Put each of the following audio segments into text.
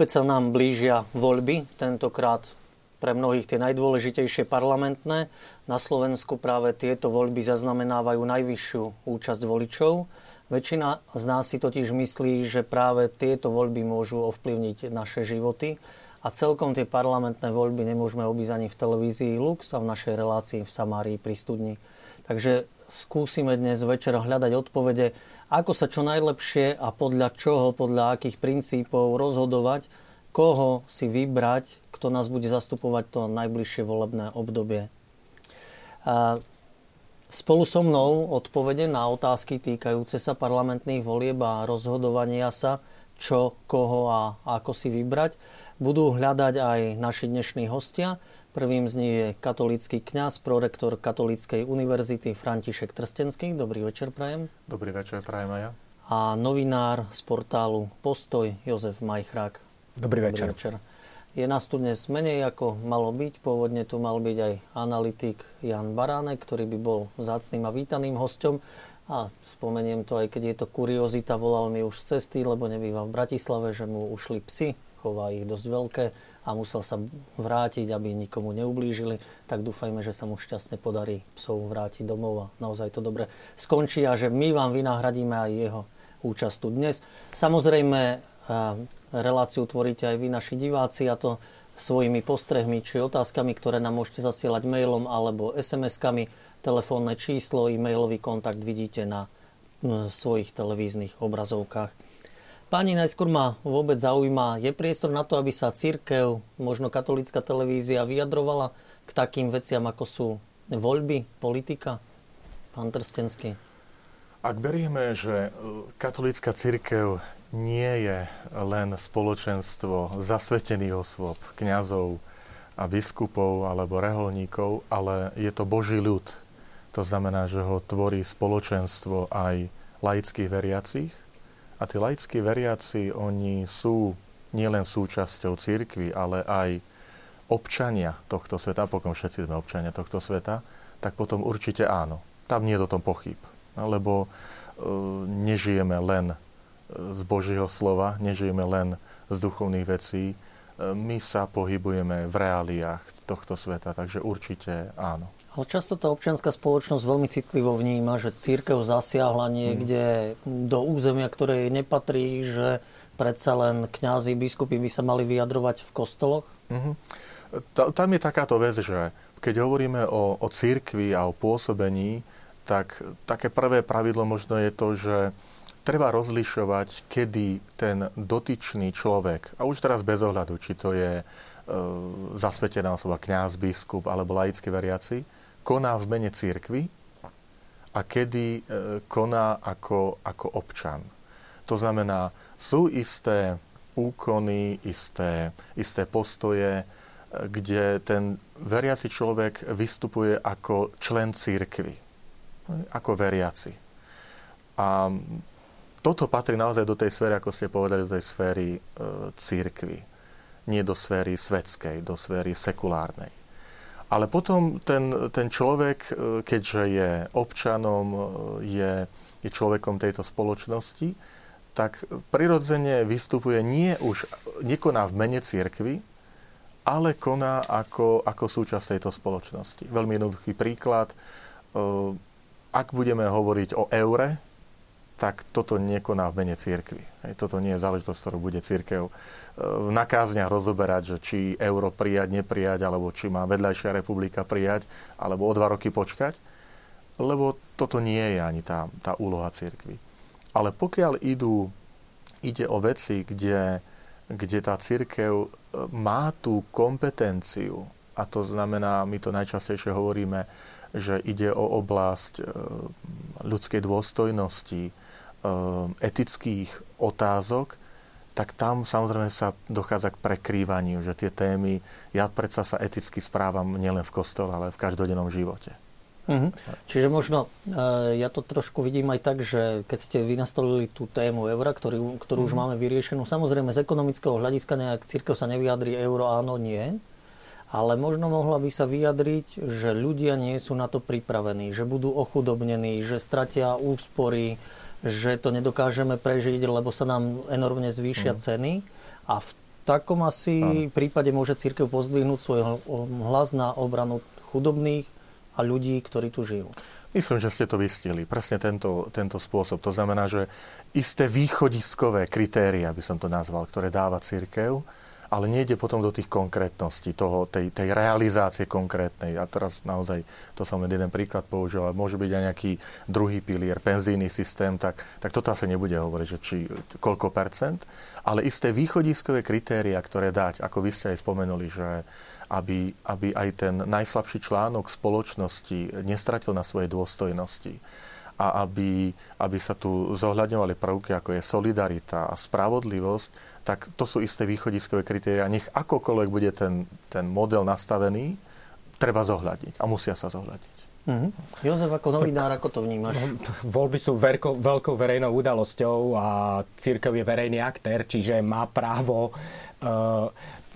Opäť sa nám blížia voľby, tentokrát pre mnohých tie najdôležitejšie parlamentné. Na Slovensku práve tieto voľby zaznamenávajú najvyššiu účasť voličov. Väčšina z nás si totiž myslí, že práve tieto voľby môžu ovplyvniť naše životy a celkom tie parlamentné voľby nemôžeme obísť ani v televízii Lux a v našej relácii v Samárii pri studni. Takže skúsime dnes večer hľadať odpovede, ako sa čo najlepšie a podľa čoho, podľa akých princípov rozhodovať, koho si vybrať, kto nás bude zastupovať to najbližšie volebné obdobie. Spolu so mnou odpovede na otázky týkajúce sa parlamentných volieb a rozhodovania sa, čo, koho a ako si vybrať, budú hľadať aj naši dnešní hostia. Prvým z nich je katolícky kňaz, prorektor Katolíckej univerzity František Trstenský. Dobrý večer, prajem. Dobrý večer, prajem aj ja. A novinár z portálu Postoj Jozef Majchrák. Dobrý večer. Dobrý večer. Je nás tu dnes menej ako malo byť. Pôvodne tu mal byť aj analytik Jan Baránek, ktorý by bol zácným a vítaným hostom. A spomeniem to, aj keď je to kuriozita, volal mi už z cesty, lebo nebýva v Bratislave, že mu ušli psy, chová ich dosť veľké a musel sa vrátiť, aby nikomu neublížili, tak dúfajme, že sa mu šťastne podarí psov vrátiť domov a naozaj to dobre skončí a že my vám vynahradíme aj jeho účasť tu dnes. Samozrejme, reláciu tvoríte aj vy, naši diváci, a to svojimi postrehmi či otázkami, ktoré nám môžete zasielať mailom alebo SMS-kami. Telefónne číslo, e-mailový kontakt vidíte na svojich televíznych obrazovkách. Páni, najskôr ma vôbec zaujíma, je priestor na to, aby sa církev, možno katolická televízia vyjadrovala k takým veciam, ako sú voľby, politika? Pán Trstenský. Ak berieme, že e, katolická církev nie je len spoločenstvo zasvetených osôb, kňazov a biskupov alebo reholníkov, ale je to Boží ľud. To znamená, že ho tvorí spoločenstvo aj laických veriacich, a tí laickí veriaci, oni sú nielen súčasťou církvy, ale aj občania tohto sveta, pokiaľ všetci sme občania tohto sveta, tak potom určite áno. Tam nie je o tom pochyb. Lebo e, nežijeme len e, z Božieho slova, nežijeme len z duchovných vecí, e, my sa pohybujeme v reáliách tohto sveta, takže určite áno. Ale často tá občianská spoločnosť veľmi citlivo vníma, že církev zasiahla niekde do územia, ktoré jej nepatrí, že predsa len kňazi, biskupy by sa mali vyjadrovať v kostoloch? Mm-hmm. Tam je takáto vec, že keď hovoríme o, o církvi a o pôsobení, tak také prvé pravidlo možno je to, že treba rozlišovať, kedy ten dotyčný človek, a už teraz bez ohľadu, či to je E, zasvetená osoba, kňaz, biskup alebo laickí veriaci, koná v mene církvy a kedy e, koná ako, ako občan. To znamená, sú isté úkony, isté, isté postoje, e, kde ten veriaci človek vystupuje ako člen církvy, ako veriaci. A toto patrí naozaj do tej sféry, ako ste povedali, do tej sféry e, církvy nie do sféry svetskej, do sféry sekulárnej. Ale potom ten, ten človek, e, keďže je občanom, e, je, je človekom tejto spoločnosti, tak prirodzene vystupuje nie už, nekoná v mene cirkvy, ale koná ako, ako súčasť tejto spoločnosti. Veľmi jednoduchý príklad. E, ak budeme hovoriť o eure, tak toto nekoná v mene církvy. Toto nie je záležitosť, ktorú bude církev e, na kázniach rozoberať, že či euro prijať, neprijať, alebo či má vedľajšia republika prijať, alebo o dva roky počkať, lebo toto nie je ani tá, tá úloha církvy. Ale pokiaľ idú, ide o veci, kde, kde tá církev e, má tú kompetenciu, a to znamená, my to najčastejšie hovoríme, že ide o oblasť e, ľudskej dôstojnosti, etických otázok, tak tam samozrejme sa dochádza k prekrývaniu, že tie témy, ja predsa sa eticky správam nielen v kostole, ale v každodennom živote. Mhm. Čiže možno, e, ja to trošku vidím aj tak, že keď ste vy nastolili tú tému eura, ktorú, ktorú mhm. už máme vyriešenú, samozrejme z ekonomického hľadiska nejak církev sa nevyjadrí euro, áno, nie, ale možno mohla by sa vyjadriť, že ľudia nie sú na to pripravení, že budú ochudobnení, že stratia úspory, že to nedokážeme prežiť, lebo sa nám enormne zvýšia mm. ceny a v takom asi ano. prípade môže církev pozdvihnúť svoj hlas na obranu chudobných a ľudí, ktorí tu žijú. Myslím, že ste to vystihli. Presne tento, tento spôsob. To znamená, že isté východiskové kritéria, by som to nazval, ktoré dáva církev, ale nejde potom do tých konkrétností, toho, tej, tej realizácie konkrétnej. A teraz naozaj, to som len jeden príklad použil, ale môže byť aj nejaký druhý pilier, penzijný systém, tak, tak toto asi nebude hovoriť, že či koľko percent, ale isté východiskové kritéria, ktoré dať, ako vy ste aj spomenuli, že aby, aby aj ten najslabší článok spoločnosti nestratil na svojej dôstojnosti a aby, aby sa tu zohľadňovali prvky, ako je solidarita a spravodlivosť, tak to sú isté východiskové kritéria. Nech akokoľvek bude ten, ten model nastavený, treba zohľadniť a musia sa zohľadniť. Mm-hmm. Jozef, ako novinár, ako to vnímaš? Voľby sú veľko, veľkou verejnou udalosťou a církev je verejný aktér, čiže má právo uh,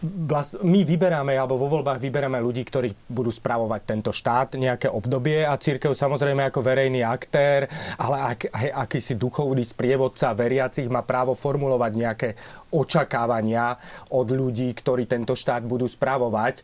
vlast, my vyberáme, alebo vo voľbách vyberáme ľudí, ktorí budú spravovať tento štát nejaké obdobie a církev samozrejme ako verejný aktér, ale ak, aj akýsi duchovný sprievodca veriacich má právo formulovať nejaké očakávania od ľudí, ktorí tento štát budú spravovať. E,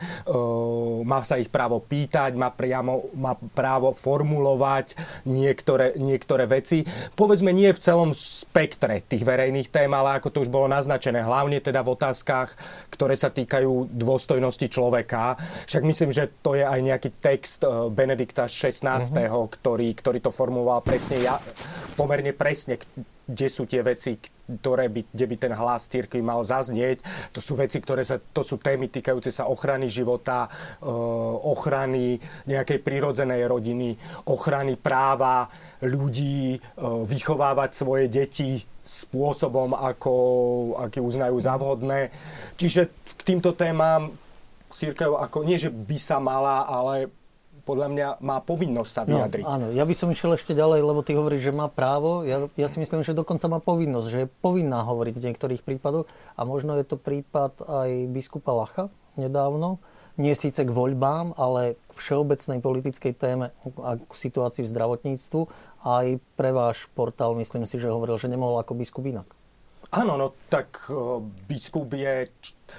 má sa ich právo pýtať, má, priamo, má právo formulovať niektoré, niektoré veci. Povedzme nie v celom spektre tých verejných tém, ale ako to už bolo naznačené, hlavne teda v otázkach, ktoré sa týkajú dôstojnosti človeka. Však myslím, že to je aj nejaký text e, Benedikta XVI, uh-huh. ktorý, ktorý to formuloval presne, ja, pomerne presne, kde sú tie veci, ktoré by, kde by ten hlas církvy mal zaznieť. To sú veci, ktoré sa, to sú témy týkajúce sa ochrany života, e, ochrany nejakej prírodzenej rodiny, ochrany práva ľudí, e, vychovávať svoje deti spôsobom, ako, aký uznajú za vhodné. Čiže k týmto témam církev ako nie, že by sa mala, ale podľa mňa má povinnosť sa no, vyjadriť. No, áno, ja by som išiel ešte ďalej, lebo ty hovoríš, že má právo. Ja, ja si myslím, že dokonca má povinnosť, že je povinná hovoriť v niektorých prípadoch. A možno je to prípad aj biskupa Lacha nedávno. Nie síce k voľbám, ale všeobecnej politickej téme a k situácii v zdravotníctvu. Aj pre váš portál, myslím si, že hovoril, že nemohol ako biskup inak. Áno, no tak uh, biskup je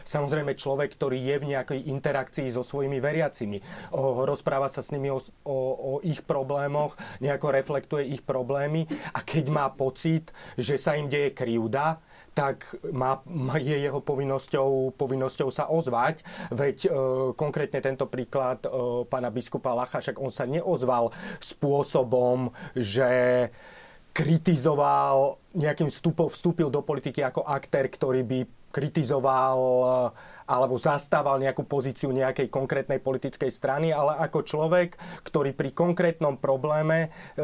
samozrejme človek, ktorý je v nejakej interakcii so svojimi veriacimi. O, rozpráva sa s nimi o, o, o ich problémoch, nejako reflektuje ich problémy a keď má pocit, že sa im deje krivda, tak má, je jeho povinnosťou, povinnosťou sa ozvať. Veď e, konkrétne tento príklad e, pána biskupa Lacha, však on sa neozval spôsobom, že kritizoval, nejakým vstupom, vstúpil do politiky ako aktér, ktorý by kritizoval eh, alebo zastával nejakú pozíciu nejakej konkrétnej politickej strany, ale ako človek, ktorý pri konkrétnom probléme e,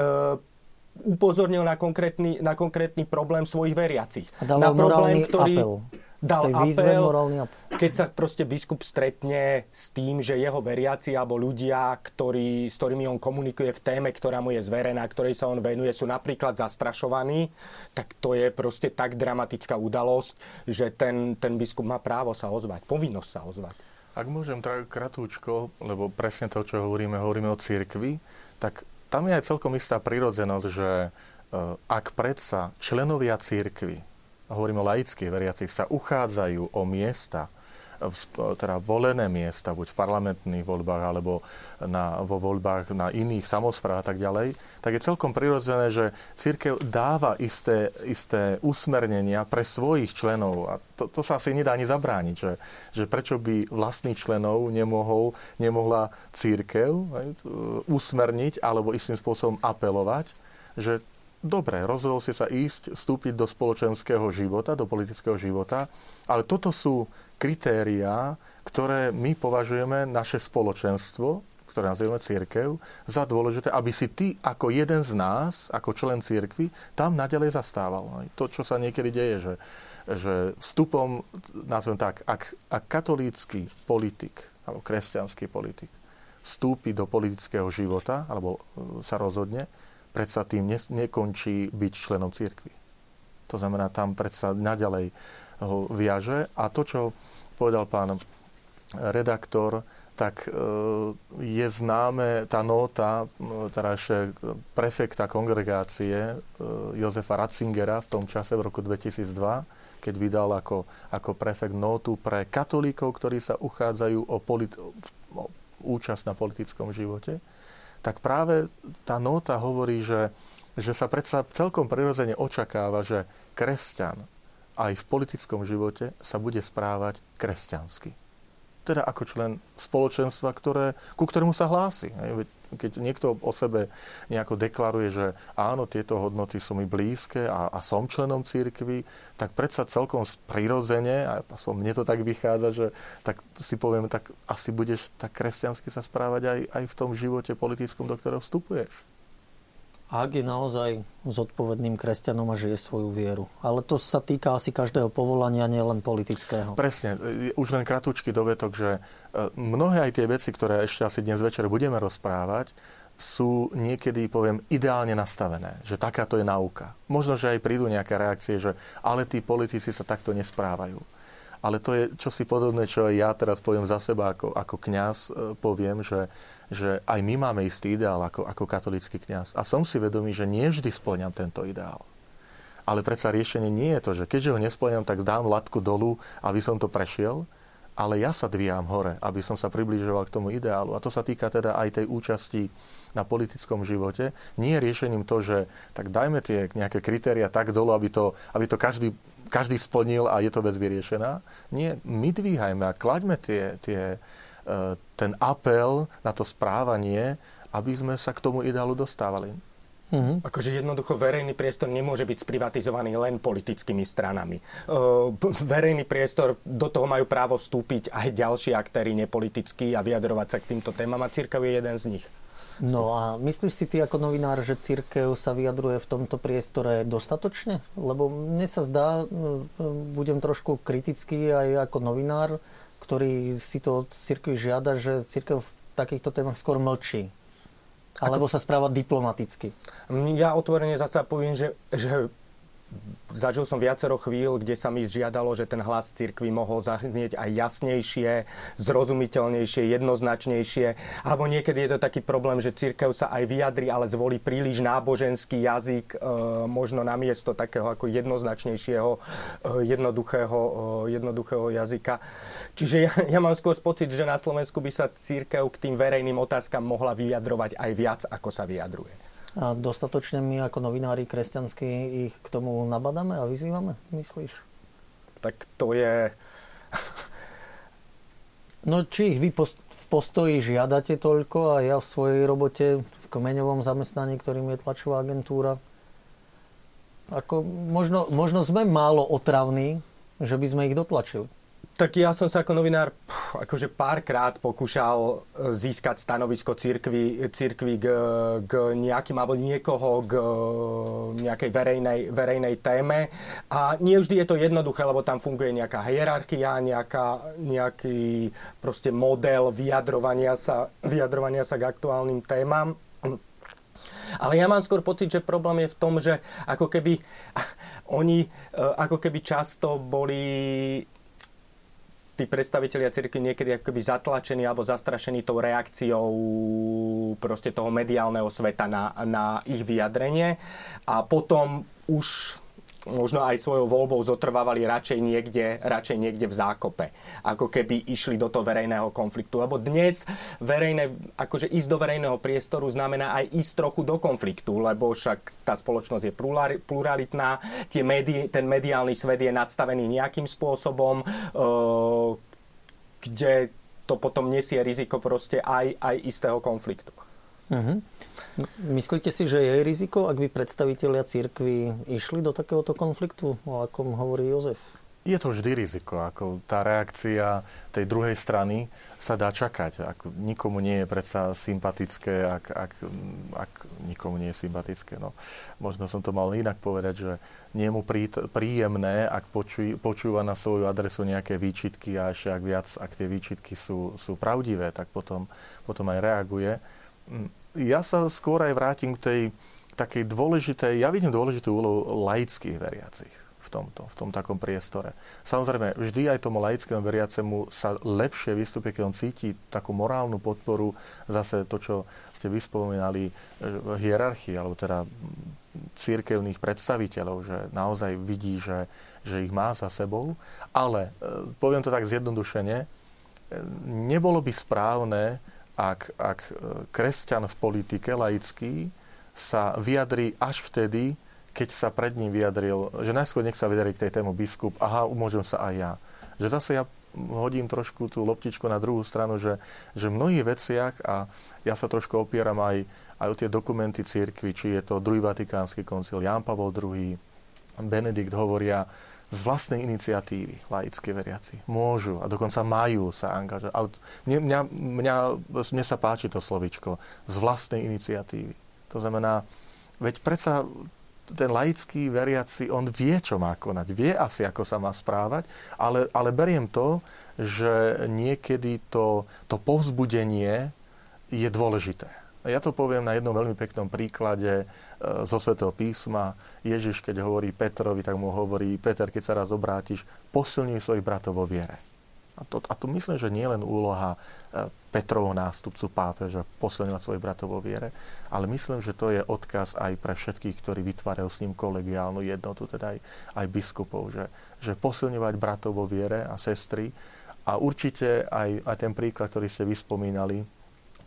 upozornil na konkrétny, na konkrétny problém svojich veriacich. na problém, ktorý... Apel dal apel, keď sa proste biskup stretne s tým, že jeho veriaci alebo ľudia, ktorí, s ktorými on komunikuje v téme, ktorá mu je zverená, ktorej sa on venuje, sú napríklad zastrašovaní, tak to je proste tak dramatická udalosť, že ten, ten biskup má právo sa ozvať, povinnosť sa ozvať. Ak môžem kratúčko, lebo presne to, čo hovoríme, hovoríme o cirkvi, tak tam je aj celkom istá prirodzenosť, že e, ak predsa členovia církvy hovorím o laických veriacich, sa uchádzajú o miesta, teda volené miesta, buď v parlamentných voľbách, alebo na, vo voľbách na iných samozpráv a tak ďalej, tak je celkom prirodzené, že církev dáva isté, isté usmernenia pre svojich členov. A to, to sa asi nedá ani zabrániť, že, že prečo by vlastných členov nemohol, nemohla církev usmerniť alebo istým spôsobom apelovať, že dobre, rozhodol si sa ísť, vstúpiť do spoločenského života, do politického života, ale toto sú kritériá, ktoré my považujeme naše spoločenstvo, ktoré nazývame církev, za dôležité, aby si ty ako jeden z nás, ako člen církvy, tam nadalej zastával. To, čo sa niekedy deje, že, že vstupom, nazvem tak, ak, ak katolícky politik alebo kresťanský politik vstúpi do politického života alebo e, sa rozhodne, predsa tým ne, nekončí byť členom církvy. To znamená, tam predsa naďalej ho viaže. A to, čo povedal pán redaktor, tak e, je známe tá nota, teda ešte prefekta kongregácie Jozefa Ratzingera v tom čase v roku 2002, keď vydal ako, ako prefekt notu pre katolíkov, ktorí sa uchádzajú o, polit- o účasť na politickom živote, tak práve tá nota hovorí, že, že sa predsa celkom prirodzene očakáva, že kresťan aj v politickom živote sa bude správať kresťansky. Teda ako člen spoločenstva, ktoré, ku ktorému sa hlási keď niekto o sebe nejako deklaruje, že áno, tieto hodnoty sú mi blízke a, a som členom církvy, tak predsa celkom prirodzene, a aspoň mne to tak vychádza, že tak si poviem, tak asi budeš tak kresťansky sa správať aj, aj v tom živote politickom, do ktorého vstupuješ ak je naozaj zodpovedným kresťanom a žije svoju vieru. Ale to sa týka asi každého povolania, nielen politického. Presne. Už len kratučky dovetok, že e, mnohé aj tie veci, ktoré ešte asi dnes večer budeme rozprávať, sú niekedy, poviem, ideálne nastavené. Že takáto je nauka. Možno, že aj prídu nejaké reakcie, že ale tí politici sa takto nesprávajú ale to je čosi podobné, čo aj ja teraz poviem za seba ako, ako kňaz, e, poviem, že, že aj my máme istý ideál ako, ako katolický kňaz. A som si vedomý, že nie vždy splňam tento ideál. Ale predsa riešenie nie je to, že keďže ho nesplňam, tak dám latku dolu, aby som to prešiel, ale ja sa dvíjam hore, aby som sa približoval k tomu ideálu. A to sa týka teda aj tej účasti na politickom živote. Nie je riešením to, že tak dajme tie nejaké kritéria tak dolu, aby to, aby to každý každý splnil a je to vec vyriešená. Nie, my dvíhajme a klaďme tie, tie, e, ten apel na to správanie, aby sme sa k tomu ideálu dostávali. Mm-hmm. Akože jednoducho verejný priestor nemôže byť sprivatizovaný len politickými stranami. E, verejný priestor, do toho majú právo vstúpiť aj ďalší aktéry nepolitickí a vyjadrovať sa k týmto témam a církev je jeden z nich. No a myslíš si ty ako novinár, že církev sa vyjadruje v tomto priestore dostatočne? Lebo mne sa zdá, budem trošku kritický aj ako novinár, ktorý si to od církvy žiada, že církev v takýchto témach skôr mlčí. Alebo sa správa diplomaticky. Ja otvorene zasa poviem, že, že Zažil som viacero chvíľ, kde sa mi žiadalo, že ten hlas cirkvi mohol zahnieť aj jasnejšie, zrozumiteľnejšie, jednoznačnejšie. Alebo niekedy je to taký problém, že cirkev sa aj vyjadri, ale zvolí príliš náboženský jazyk, e, možno namiesto takého ako jednoznačnejšieho, e, jednoduchého, e, jednoduchého jazyka. Čiže ja, ja mám skôr pocit, že na Slovensku by sa církev k tým verejným otázkam mohla vyjadrovať aj viac, ako sa vyjadruje. A dostatočne my ako novinári kresťanskí ich k tomu nabadáme a vyzývame, myslíš? Tak to je... no či ich vy v postoji žiadate toľko a ja v svojej robote v kmeňovom zamestnaní, ktorým je tlačová agentúra, ako možno, možno sme málo otravní, že by sme ich dotlačili. Tak ja som sa ako novinár akože párkrát pokúšal e, získať stanovisko církvy, církvy k, k nejakým alebo niekoho k e, nejakej verejnej, verejnej téme. A nie vždy je to jednoduché, lebo tam funguje nejaká hierarchia, nejaká, nejaký proste model vyjadrovania sa, vyjadrovania sa k aktuálnym témam. Ale ja mám skôr pocit, že problém je v tom, že ako keby oni e, ako keby často boli tí predstavitelia cirkvi niekedy akoby zatlačení alebo zastrašení tou reakciou proste toho mediálneho sveta na, na ich vyjadrenie. A potom už možno aj svojou voľbou zotrvávali radšej niekde, radšej niekde v zákope, ako keby išli do toho verejného konfliktu. Lebo dnes verejné, akože ísť do verejného priestoru znamená aj ísť trochu do konfliktu, lebo však tá spoločnosť je pluralitná, tie médi, ten mediálny svet je nadstavený nejakým spôsobom, e, kde to potom nesie riziko proste aj, aj istého konfliktu. Uh-huh. Myslíte si, že je riziko, ak by predstavitelia církvy išli do takéhoto konfliktu, o akom hovorí Jozef? Je to vždy riziko. Ako tá reakcia tej druhej strany sa dá čakať. Ako nikomu nie je predsa sympatické, ak, ak, ak nikomu nie je sympatické. No, možno som to mal inak povedať, že nie je mu prí, príjemné, ak počuj, počúva na svoju adresu nejaké výčitky a ešte ak viac, ak tie výčitky sú, sú pravdivé, tak potom, potom aj reaguje ja sa skôr aj vrátim k tej takej dôležitej, ja vidím dôležitú úlohu laických veriacich v tomto, v tom takom priestore. Samozrejme, vždy aj tomu laickému veriacemu sa lepšie vystupuje, keď on cíti takú morálnu podporu, zase to, čo ste vyspomínali, hierarchii, alebo teda církevných predstaviteľov, že naozaj vidí, že, že ich má za sebou. Ale, e, poviem to tak zjednodušene, e, nebolo by správne, ak, ak e, kresťan v politike laický sa vyjadrí až vtedy, keď sa pred ním vyjadril, že najskôr nech sa vyjadrí k tej tému biskup, aha, umôžem sa aj ja. Že zase ja hodím trošku tú loptičku na druhú stranu, že, že v mnohých veciach, a ja sa trošku opieram aj, aj o tie dokumenty církvy, či je to druhý Vatikánsky koncil, Ján Pavol II, Benedikt hovoria z vlastnej iniciatívy laické veriaci. Môžu a dokonca majú sa angažovať. Ale mne, mňa, mňa, mne sa páči to slovičko. Z vlastnej iniciatívy. To znamená, veď predsa ten laický veriaci, on vie, čo má konať, vie asi, ako sa má správať, ale, ale beriem to, že niekedy to, to povzbudenie je dôležité. Ja to poviem na jednom veľmi peknom príklade e, zo Svetého písma. Ježiš, keď hovorí Petrovi, tak mu hovorí, Peter, keď sa raz obrátiš, posilňuj svojich bratov vo viere. A to, a to myslím, že nie len úloha e, Petrovho nástupcu pápeža posilňovať svojich bratov vo viere, ale myslím, že to je odkaz aj pre všetkých, ktorí vytvárajú s ním kolegiálnu jednotu, teda aj, aj biskupov, že, že posilňovať bratov vo viere a sestry. A určite aj, aj ten príklad, ktorý ste vyspomínali,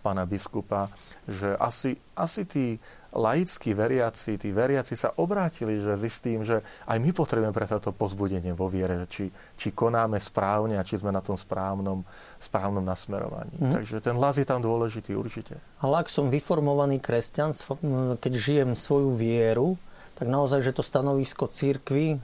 pána biskupa, že asi, asi tí laickí veriaci, tí veriaci sa obrátili že s tým, že aj my potrebujeme pre toto pozbudenie vo viere, či, či konáme správne a či sme na tom správnom, správnom nasmerovaní. Mm. Takže ten hlas je tam dôležitý určite. Ale ak som vyformovaný kresťan, keď žijem svoju vieru, tak naozaj, že to stanovisko církvy,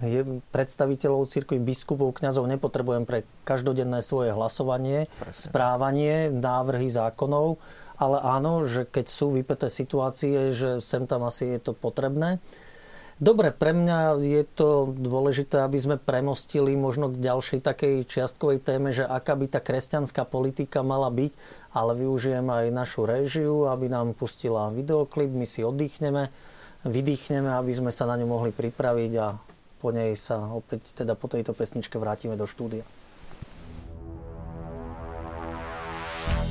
predstaviteľov církvy, biskupov, kňazov nepotrebujem pre každodenné svoje hlasovanie, Presne. správanie, návrhy zákonov, ale áno, že keď sú vypeté situácie, že sem tam asi je to potrebné. Dobre, pre mňa je to dôležité, aby sme premostili možno k ďalšej takej čiastkovej téme, že aká by tá kresťanská politika mala byť, ale využijem aj našu režiu, aby nám pustila videoklip, my si oddychneme vydýchneme, aby sme sa na ňu mohli pripraviť a po nej sa opäť teda po tejto pesničke vrátime do štúdia.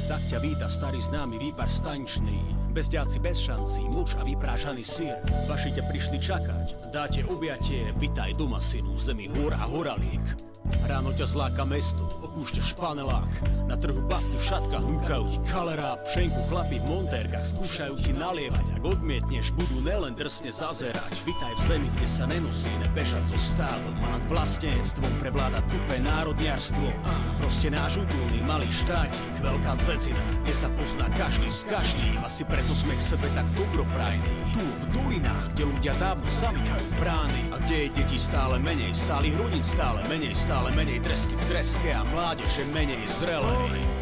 Tak ťa víta starý známy výpar staničný Bezďáci bez šancí, muž a vyprážaný sír. Vaši ťa prišli čakať, dáte objatie Vitaj doma synu, zemi húr a horalík Ráno ťa zláka mesto, opúšťaš panelách Na trhu baftu šatka húkajú ti kalera. Pšenku chlapi v montérkach skúšajú ti nalievať. Ak odmietneš, budú nelen drsne zazerať. Vitaj v zemi, kde sa nemusíme bežať zo stádom A nad vlastenectvom prevláda tupé národniarstvo. Proste náš útulný malý štátik, veľká cecina Kde sa pozná každý s každým. Asi preto sme k sebe tak dobroprajní. Tu v dolinách, kde ľudia dávno zamykajú brány. A kde je detí stále menej, stály hrudín stále menej, stále Stále menej tresky v treske a mládeže menej zrelej.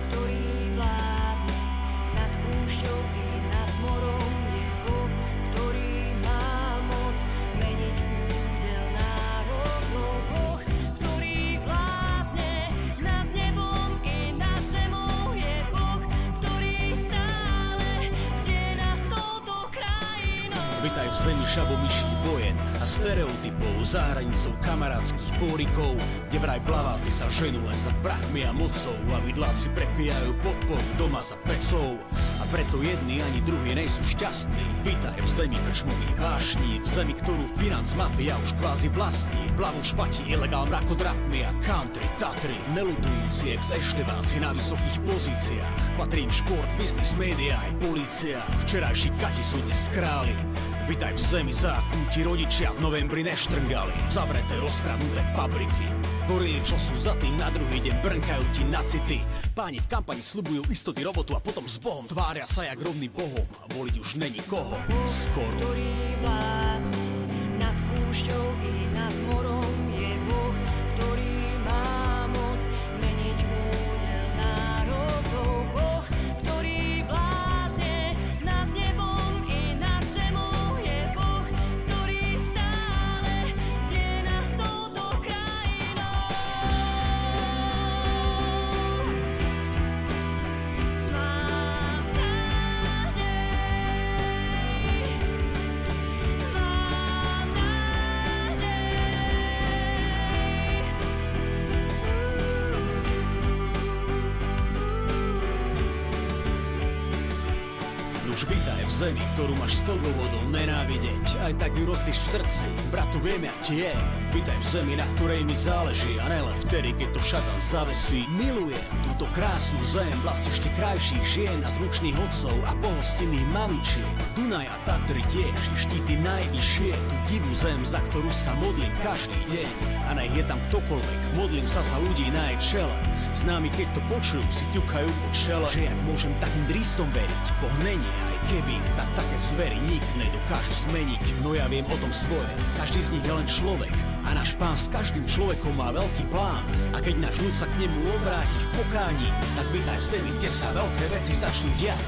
Stereotypov za hranicou kamarátskych fórikov, kde vraj plaváci sa ženú len za prachmi a mocou a vidláci prepijajú podporu doma za pecov a preto jedni ani druhí nejsú šťastní. Vítaj v zemi krčmových vášní, v zemi, ktorú financ mafia už kvázi vlastní. Plavu špatí ilegál mrakodrapmi a country, Tatry, nelutujúci ex ešteváci na vysokých pozíciách. Patrím šport, biznis, média aj policia. Včerajší kati sú dnes králi. Vítaj v zemi, ti rodičia v novembri neštrngali. Zavreté, rozkradnuté fabriky. Gorily, čo sú za tým, na druhý deň brnkajú ti na city. Páni v kampani slubujú istoty robotu a potom s Bohom tvária sa jak rovný Bohom. Voliť už není koho. Skoro. Ktorý vládne nad púšťou i zemi, ktorú máš s tou vodou nenávidieť. Aj tak ju rostíš v srdci, bratu viem, jak ti je. Vítaj v zemi, na ktorej mi záleží a nelen vtedy, keď to šatan zavesí. Milujem túto krásnu zem, vlast ešte krajších žien a zručných otcov a pohostinných mamičiek. Dunaj a Tatry tiež, štíty najvyššie, tú divú zem, za ktorú sa modlím každý deň. A nech je tam ktokoľvek, modlím sa za ľudí na jej čele. Známi, keď to počujú, si ťukajú po čele, že ja môžem takým dristom veriť. Boh není aj keby, tak také zvery nik nedokáže zmeniť. No ja viem o tom svoje, každý z nich je len človek. A náš pán s každým človekom má veľký plán. A keď náš ľud sa k nemu obráti v pokání, tak vítaj v zemi, kde sa veľké veci začnú diať.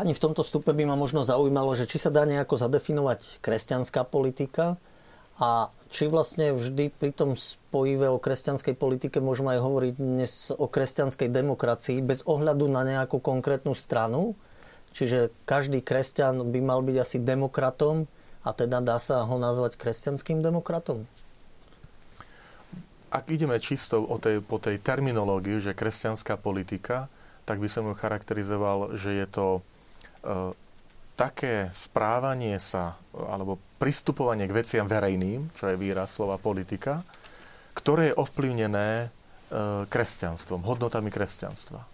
Páni, v tomto stupe by ma možno zaujímalo, že či sa dá nejako zadefinovať kresťanská politika a či vlastne vždy pri tom spojive o kresťanskej politike môžeme aj hovoriť dnes o kresťanskej demokracii bez ohľadu na nejakú konkrétnu stranu. Čiže každý kresťan by mal byť asi demokratom a teda dá sa ho nazvať kresťanským demokratom? Ak ideme čisto o tej, po tej terminológii, že kresťanská politika, tak by som ju charakterizoval, že je to také správanie sa alebo pristupovanie k veciam verejným, čo je výraz slova politika, ktoré je ovplyvnené e, kresťanstvom, hodnotami kresťanstva.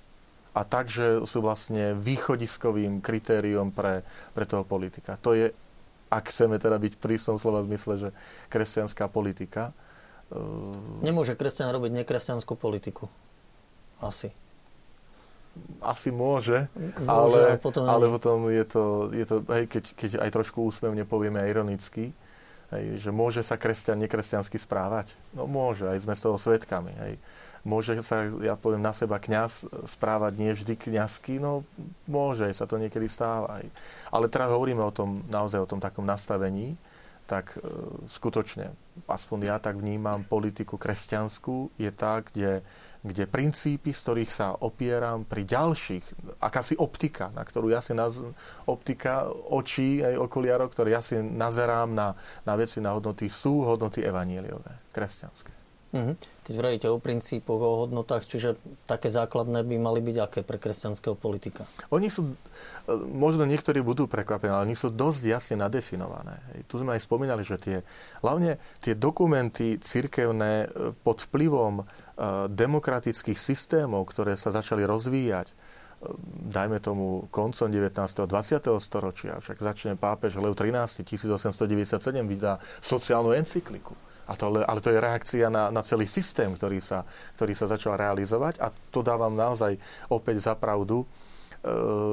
A takže sú vlastne východiskovým kritériom pre, pre toho politika. To je, ak chceme teda byť prísnom slova zmysle, že kresťanská politika. E, Nemôže kresťan robiť nekresťanskú politiku. Asi asi môže, môže ale, potom, ale potom je to, je to hej, keď, keď aj trošku úsmevne povieme ironicky, hej, že môže sa kresťan nekresťansky správať? No môže, aj sme z toho svetkami. Hej. Môže sa, ja poviem na seba, kňaz správať nie vždy kňazky? No môže, sa to niekedy stáva. Hej. Ale teraz hovoríme o tom, naozaj o tom takom nastavení, tak e, skutočne, aspoň ja tak vnímam politiku kresťanskú, je tá, kde kde princípy, z ktorých sa opieram pri ďalších, akási optika, na ktorú ja si naz, optika očí aj okuliarov, ktoré ja si nazerám na, na veci, na hodnoty, sú hodnoty evaníliové, kresťanské. Mm-hmm. Keď vravíte o princípoch, o hodnotách, čiže také základné by mali byť aké pre kresťanského politika? Oni sú, e, možno niektorí budú prekvapení, ale oni sú dosť jasne nadefinované. Tu sme aj spomínali, že tie, hlavne tie dokumenty cirkevné e, pod vplyvom e, demokratických systémov, ktoré sa začali rozvíjať, dajme tomu koncom 19. 20. storočia, však začne pápež Leo 13. 1897 vydá sociálnu encykliku a to, ale to je reakcia na, na celý systém, ktorý sa, ktorý sa začal realizovať a to dávam naozaj opäť za pravdu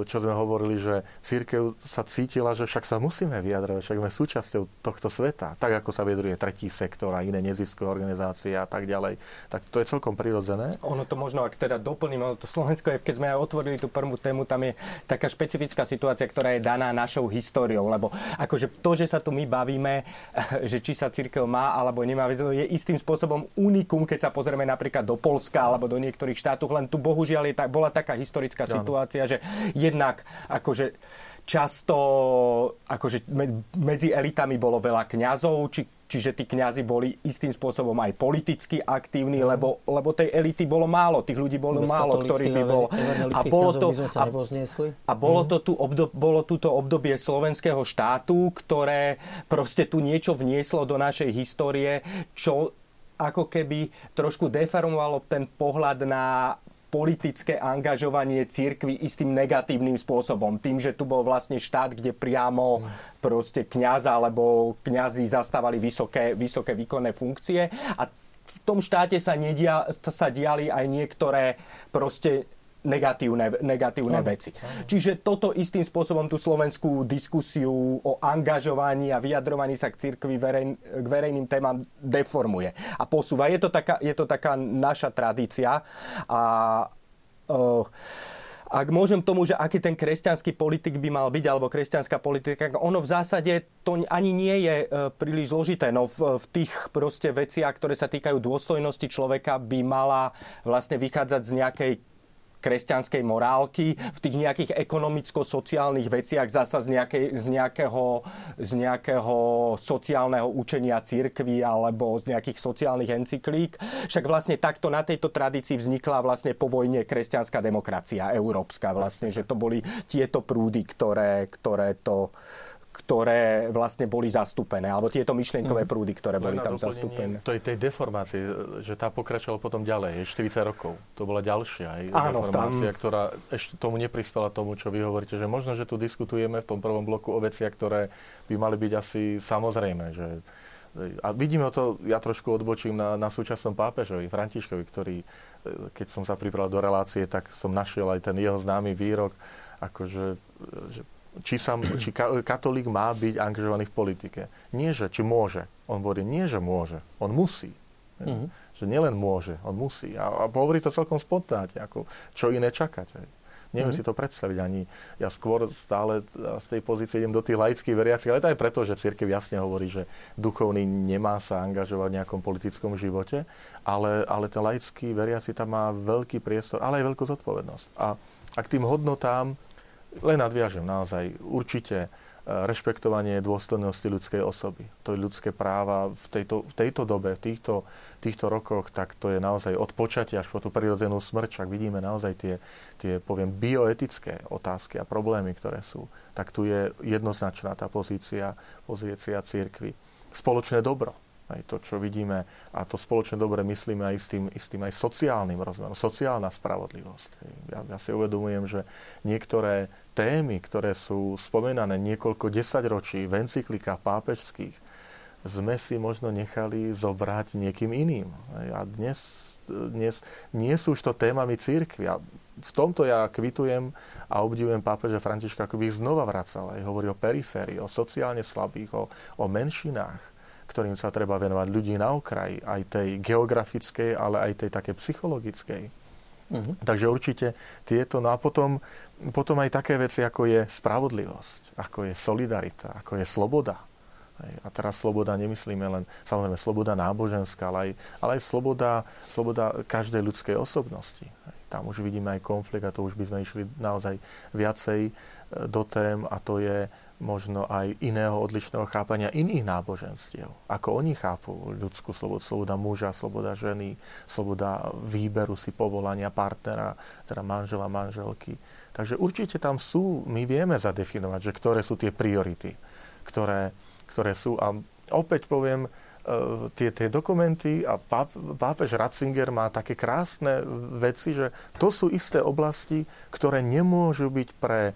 čo sme hovorili, že církev sa cítila, že však sa musíme vyjadrovať, však sme súčasťou tohto sveta, tak ako sa vyjadruje tretí sektor a iné neziskové organizácie a tak ďalej. Tak to je celkom prirodzené. Ono to možno, ak teda doplním, to Slovensko je, keď sme aj otvorili tú prvú tému, tam je taká špecifická situácia, ktorá je daná našou históriou, lebo akože to, že sa tu my bavíme, že či sa církev má alebo nemá, je istým spôsobom unikum, keď sa pozrieme napríklad do Polska alebo do niektorých štátov, len tu bohužiaľ je tak, bola taká historická ja. situácia, že jednak akože často akože medzi elitami bolo veľa kňazov, či, čiže tí kňazi boli istým spôsobom aj politicky aktívni, mm. lebo, lebo tej elity bolo málo, tých ľudí bolo Bez málo, ktorí by bol... A bolo to, a, a bolo, mm. to tu obdob, bolo tu to obdobie slovenského štátu, ktoré proste tu niečo vnieslo do našej histórie, čo ako keby trošku deformovalo ten pohľad na politické angažovanie církvy istým negatívnym spôsobom. Tým, že tu bol vlastne štát, kde priamo proste kňaza alebo kňazi zastávali vysoké, vysoké výkonné funkcie a v tom štáte sa, nedia, sa diali aj niektoré proste negatívne, negatívne no, veci. No. Čiže toto istým spôsobom tú slovenskú diskusiu o angažovaní a vyjadrovaní sa k cirkvi verej, k verejným témam deformuje a posúva. Je to taká, je to taká naša tradícia a uh, ak môžem tomu, že aký ten kresťanský politik by mal byť, alebo kresťanská politika, ono v zásade to ani nie je e, príliš zložité. No v, v tých proste veciach, ktoré sa týkajú dôstojnosti človeka, by mala vlastne vychádzať z nejakej kresťanskej morálky, v tých nejakých ekonomicko-sociálnych veciach zasa z, nejakej, z, nejakého, z nejakého sociálneho učenia církvy alebo z nejakých sociálnych encyklík. Však vlastne takto na tejto tradícii vznikla vlastne po vojne kresťanská demokracia, európska vlastne, že to boli tieto prúdy, ktoré, ktoré to ktoré vlastne boli zastúpené, alebo tieto myšlienkové mhm. prúdy, ktoré boli tam zastúpené. To je tej deformácie, že tá pokračovala potom ďalej, je 40 rokov. To bola ďalšia aj Áno, deformácia, tam... ktorá ešte tomu neprispela tomu, čo vy hovoríte, že možno, že tu diskutujeme v tom prvom bloku o veciach, ktoré by mali byť asi samozrejme, že a vidíme to, ja trošku odbočím na, na súčasnom pápežovi, Františkovi, ktorý, keď som sa pripravil do relácie, tak som našiel aj ten jeho známy výrok, akože že či, sa, či katolík má byť angažovaný v politike. Nie, že či môže. On hovorí, nie, že môže. On musí. Mm-hmm. Že nielen môže, on musí. A, a hovorí to celkom spontánne, ako čo iné čakať. Hej. Neviem mm-hmm. si to predstaviť ani. Ja skôr stále z tej pozície idem do tých laických veriacich, ale to aj preto, že církev jasne hovorí, že duchovný nemá sa angažovať v nejakom politickom živote, ale, ale ten laický veriaci tam má veľký priestor, ale aj veľkú zodpovednosť. A, a k tým hodnotám, len nadviažem naozaj. Určite e, rešpektovanie dôstojnosti ľudskej osoby. To je ľudské práva v tejto, v tejto dobe, v týchto, týchto rokoch, tak to je naozaj od počatia až po tú prirodzenú smrť, však vidíme naozaj tie, tie, poviem, bioetické otázky a problémy, ktoré sú. Tak tu je jednoznačná tá pozícia, pozícia církvy. Spoločné dobro aj to, čo vidíme, a to spoločne dobre myslíme aj s tým, s tým aj sociálnym rozmerom, sociálna spravodlivosť. Ja, ja si uvedomujem, že niektoré témy, ktoré sú spomenané niekoľko desaťročí v encyklikách pápežských, sme si možno nechali zobrať niekým iným. A dnes, dnes nie sú už to témami církvy. A v tomto ja kvitujem a obdivujem pápeža Františka, ako by ich znova vracal. Aj hovorí o periférii, o sociálne slabých, o, o menšinách ktorým sa treba venovať ľudí na okraji, aj tej geografickej, ale aj tej také psychologickej. Uh-huh. Takže určite tieto, no a potom, potom aj také veci, ako je spravodlivosť, ako je solidarita, ako je sloboda. A teraz sloboda nemyslíme len, samozrejme, sloboda náboženská, ale aj, ale aj sloboda, sloboda každej ľudskej osobnosti. Tam už vidíme aj konflikt a to už by sme išli naozaj viacej e, do tém a to je možno aj iného odlišného chápania iných náboženstiev. Ako oni chápu ľudskú slobodu, sloboda muža, sloboda ženy, sloboda výberu si povolania partnera, teda manžela, manželky. Takže určite tam sú, my vieme zadefinovať, že ktoré sú tie priority, ktoré, ktoré sú. A opäť poviem, e, tie, tie dokumenty a pápež Ratzinger má také krásne veci, že to sú isté oblasti, ktoré nemôžu byť pre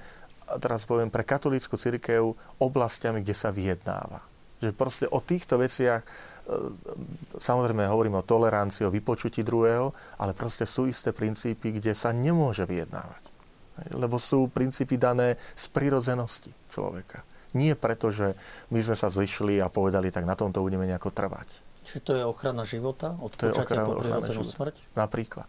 teraz poviem, pre katolícku církev oblastiami, kde sa vyjednáva. Že proste o týchto veciach, e, samozrejme hovoríme o tolerancii, o vypočutí druhého, ale proste sú isté princípy, kde sa nemôže vyjednávať. Lebo sú princípy dané z prirodzenosti človeka. Nie preto, že my sme sa zlišili a povedali, tak na tomto budeme nejako trvať. Čiže to je ochrana života? Od to je ochrana, po prirodzenú smrť? Napríklad.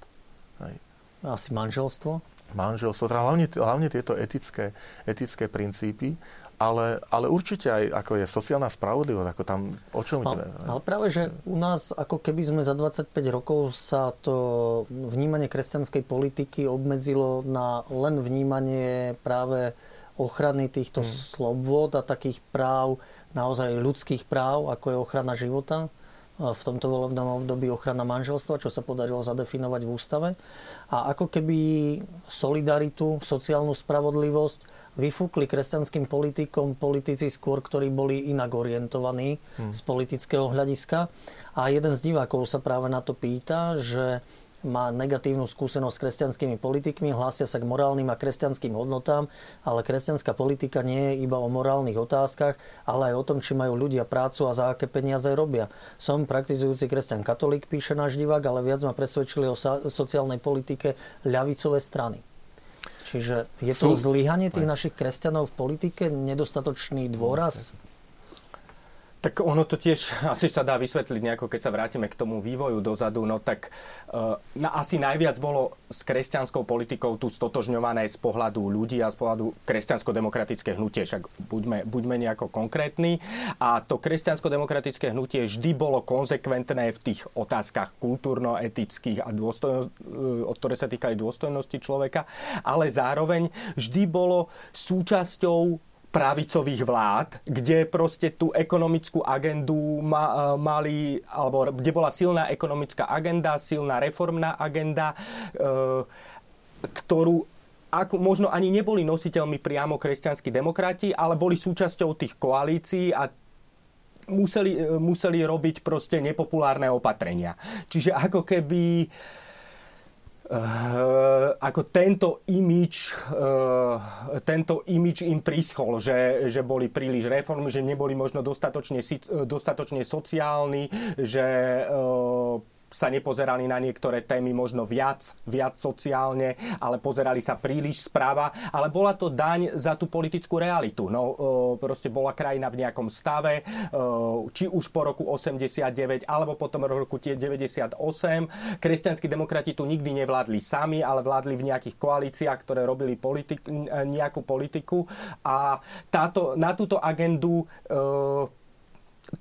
Hej. Asi manželstvo? Manželstvo, teda hlavne, hlavne tieto etické, etické princípy, ale, ale určite aj ako je sociálna spravodlivosť, ako tam, o čom ideme? Ale práve, že u nás, ako keby sme za 25 rokov sa to vnímanie kresťanskej politiky obmedzilo na len vnímanie práve ochrany týchto hmm. slobod a takých práv, naozaj ľudských práv, ako je ochrana života v tomto volebnom období ochrana manželstva, čo sa podarilo zadefinovať v ústave. A ako keby solidaritu, sociálnu spravodlivosť vyfúkli kresťanským politikom politici skôr, ktorí boli inak orientovaní hmm. z politického hľadiska. A jeden z divákov sa práve na to pýta, že má negatívnu skúsenosť s kresťanskými politikmi, hlásia sa k morálnym a kresťanským hodnotám, ale kresťanská politika nie je iba o morálnych otázkach, ale aj o tom, či majú ľudia prácu a za aké peniaze robia. Som praktizujúci kresťan katolík, píše náš divák, ale viac ma presvedčili o sociálnej politike ľavicové strany. Čiže je to Sú... zlyhanie tých našich kresťanov v politike, nedostatočný dôraz? Tak ono to tiež asi sa dá vysvetliť nejako, keď sa vrátime k tomu vývoju dozadu. No tak uh, na, asi najviac bolo s kresťanskou politikou tu stotožňované z pohľadu ľudí a z pohľadu kresťansko-demokratické hnutie. Však buďme, buďme nejako konkrétni. A to kresťansko-demokratické hnutie vždy bolo konzekventné v tých otázkach kultúrno-etických a dôstojno, uh, ktoré sa týkali dôstojnosti človeka, ale zároveň vždy bolo súčasťou pravicových vlád, kde proste tú ekonomickú agendu ma, e, mali, alebo kde bola silná ekonomická agenda, silná reformná agenda, e, ktorú ako možno ani neboli nositeľmi priamo kresťanskí demokrati, ale boli súčasťou tých koalícií a museli, e, museli robiť proste nepopulárne opatrenia. Čiže ako keby Uh, ako tento imič, uh, tento imič im prischol, že, že boli príliš reformy, že neboli možno dostatočne, dostatočne sociálni, že uh, sa nepozerali na niektoré témy možno viac, viac sociálne, ale pozerali sa príliš správa, ale bola to daň za tú politickú realitu. No, proste bola krajina v nejakom stave, či už po roku 89, alebo potom roku 98. Kresťanskí demokrati tu nikdy nevládli sami, ale vládli v nejakých koalíciách, ktoré robili politik, nejakú politiku a táto, na túto agendu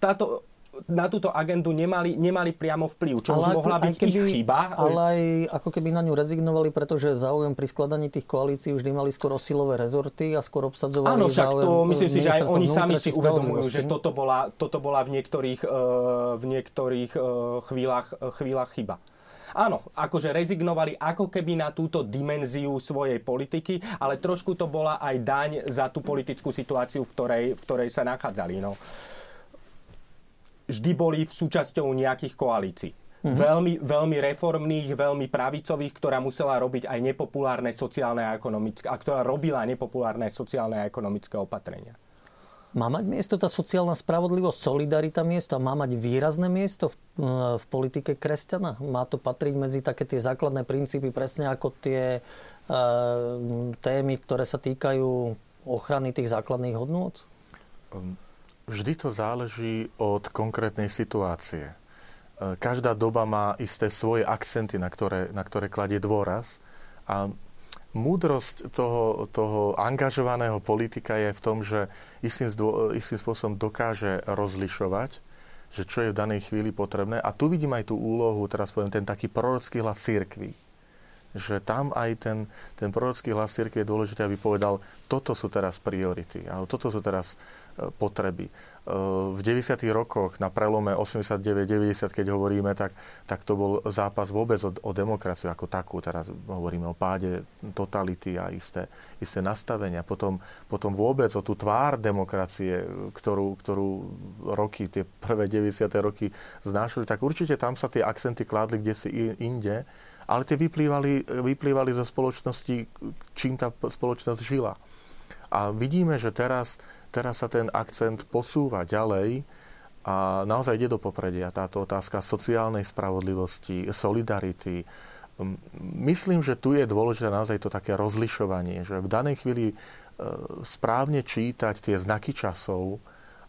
táto na túto agendu nemali, nemali priamo vplyv, čo ale už ako, mohla byť keby, ich chyba. Ale aj ako keby na ňu rezignovali, pretože záujem pri skladaní tých koalícií vždy mali skoro silové rezorty a skôr obsadzovali Áno, však to myslím si, že aj oni sami si uvedomujú, že toto bola, toto bola v niektorých, eh, v niektorých eh, chvíľach, eh, chvíľach chyba. Áno, akože rezignovali ako keby na túto dimenziu svojej politiky, ale trošku to bola aj daň za tú politickú situáciu, v ktorej, v ktorej sa nachádzali. No vždy boli v súčasťou nejakých koalícií. Mm-hmm. Veľmi, veľmi reformných, veľmi pravicových, ktorá musela robiť aj nepopulárne sociálne a ekonomické, a ktorá robila nepopulárne sociálne a ekonomické opatrenia. Má mať miesto tá sociálna spravodlivosť, solidarita miesto a má mať výrazné miesto v, v politike kresťana? Má to patriť medzi také tie základné princípy, presne ako tie uh, témy, ktoré sa týkajú ochrany tých základných hodnôt? Um Vždy to záleží od konkrétnej situácie. E, každá doba má isté svoje akcenty, na ktoré, na ktoré kladie dôraz. A múdrosť toho, toho angažovaného politika je v tom, že istým, zdô, istým spôsobom dokáže rozlišovať, že čo je v danej chvíli potrebné. A tu vidím aj tú úlohu, teraz poviem, ten taký prorocký hlas církvy že tam aj ten, ten prorocký hlas cirkvi je dôležité, aby povedal, toto sú teraz priority, alebo toto sú teraz e, potreby. E, v 90. rokoch, na prelome 89-90, keď hovoríme, tak, tak to bol zápas vôbec o, o demokraciu ako takú. Teraz hovoríme o páde totality a isté, isté nastavenia. Potom, potom vôbec o tú tvár demokracie, ktorú, ktorú roky, tie prvé 90. roky znášali, tak určite tam sa tie akcenty kládli kde si inde ale tie vyplývali, vyplývali zo spoločnosti, čím tá spoločnosť žila. A vidíme, že teraz, teraz sa ten akcent posúva ďalej a naozaj ide do popredia táto otázka sociálnej spravodlivosti, solidarity. Myslím, že tu je dôležité naozaj to také rozlišovanie, že v danej chvíli e, správne čítať tie znaky časov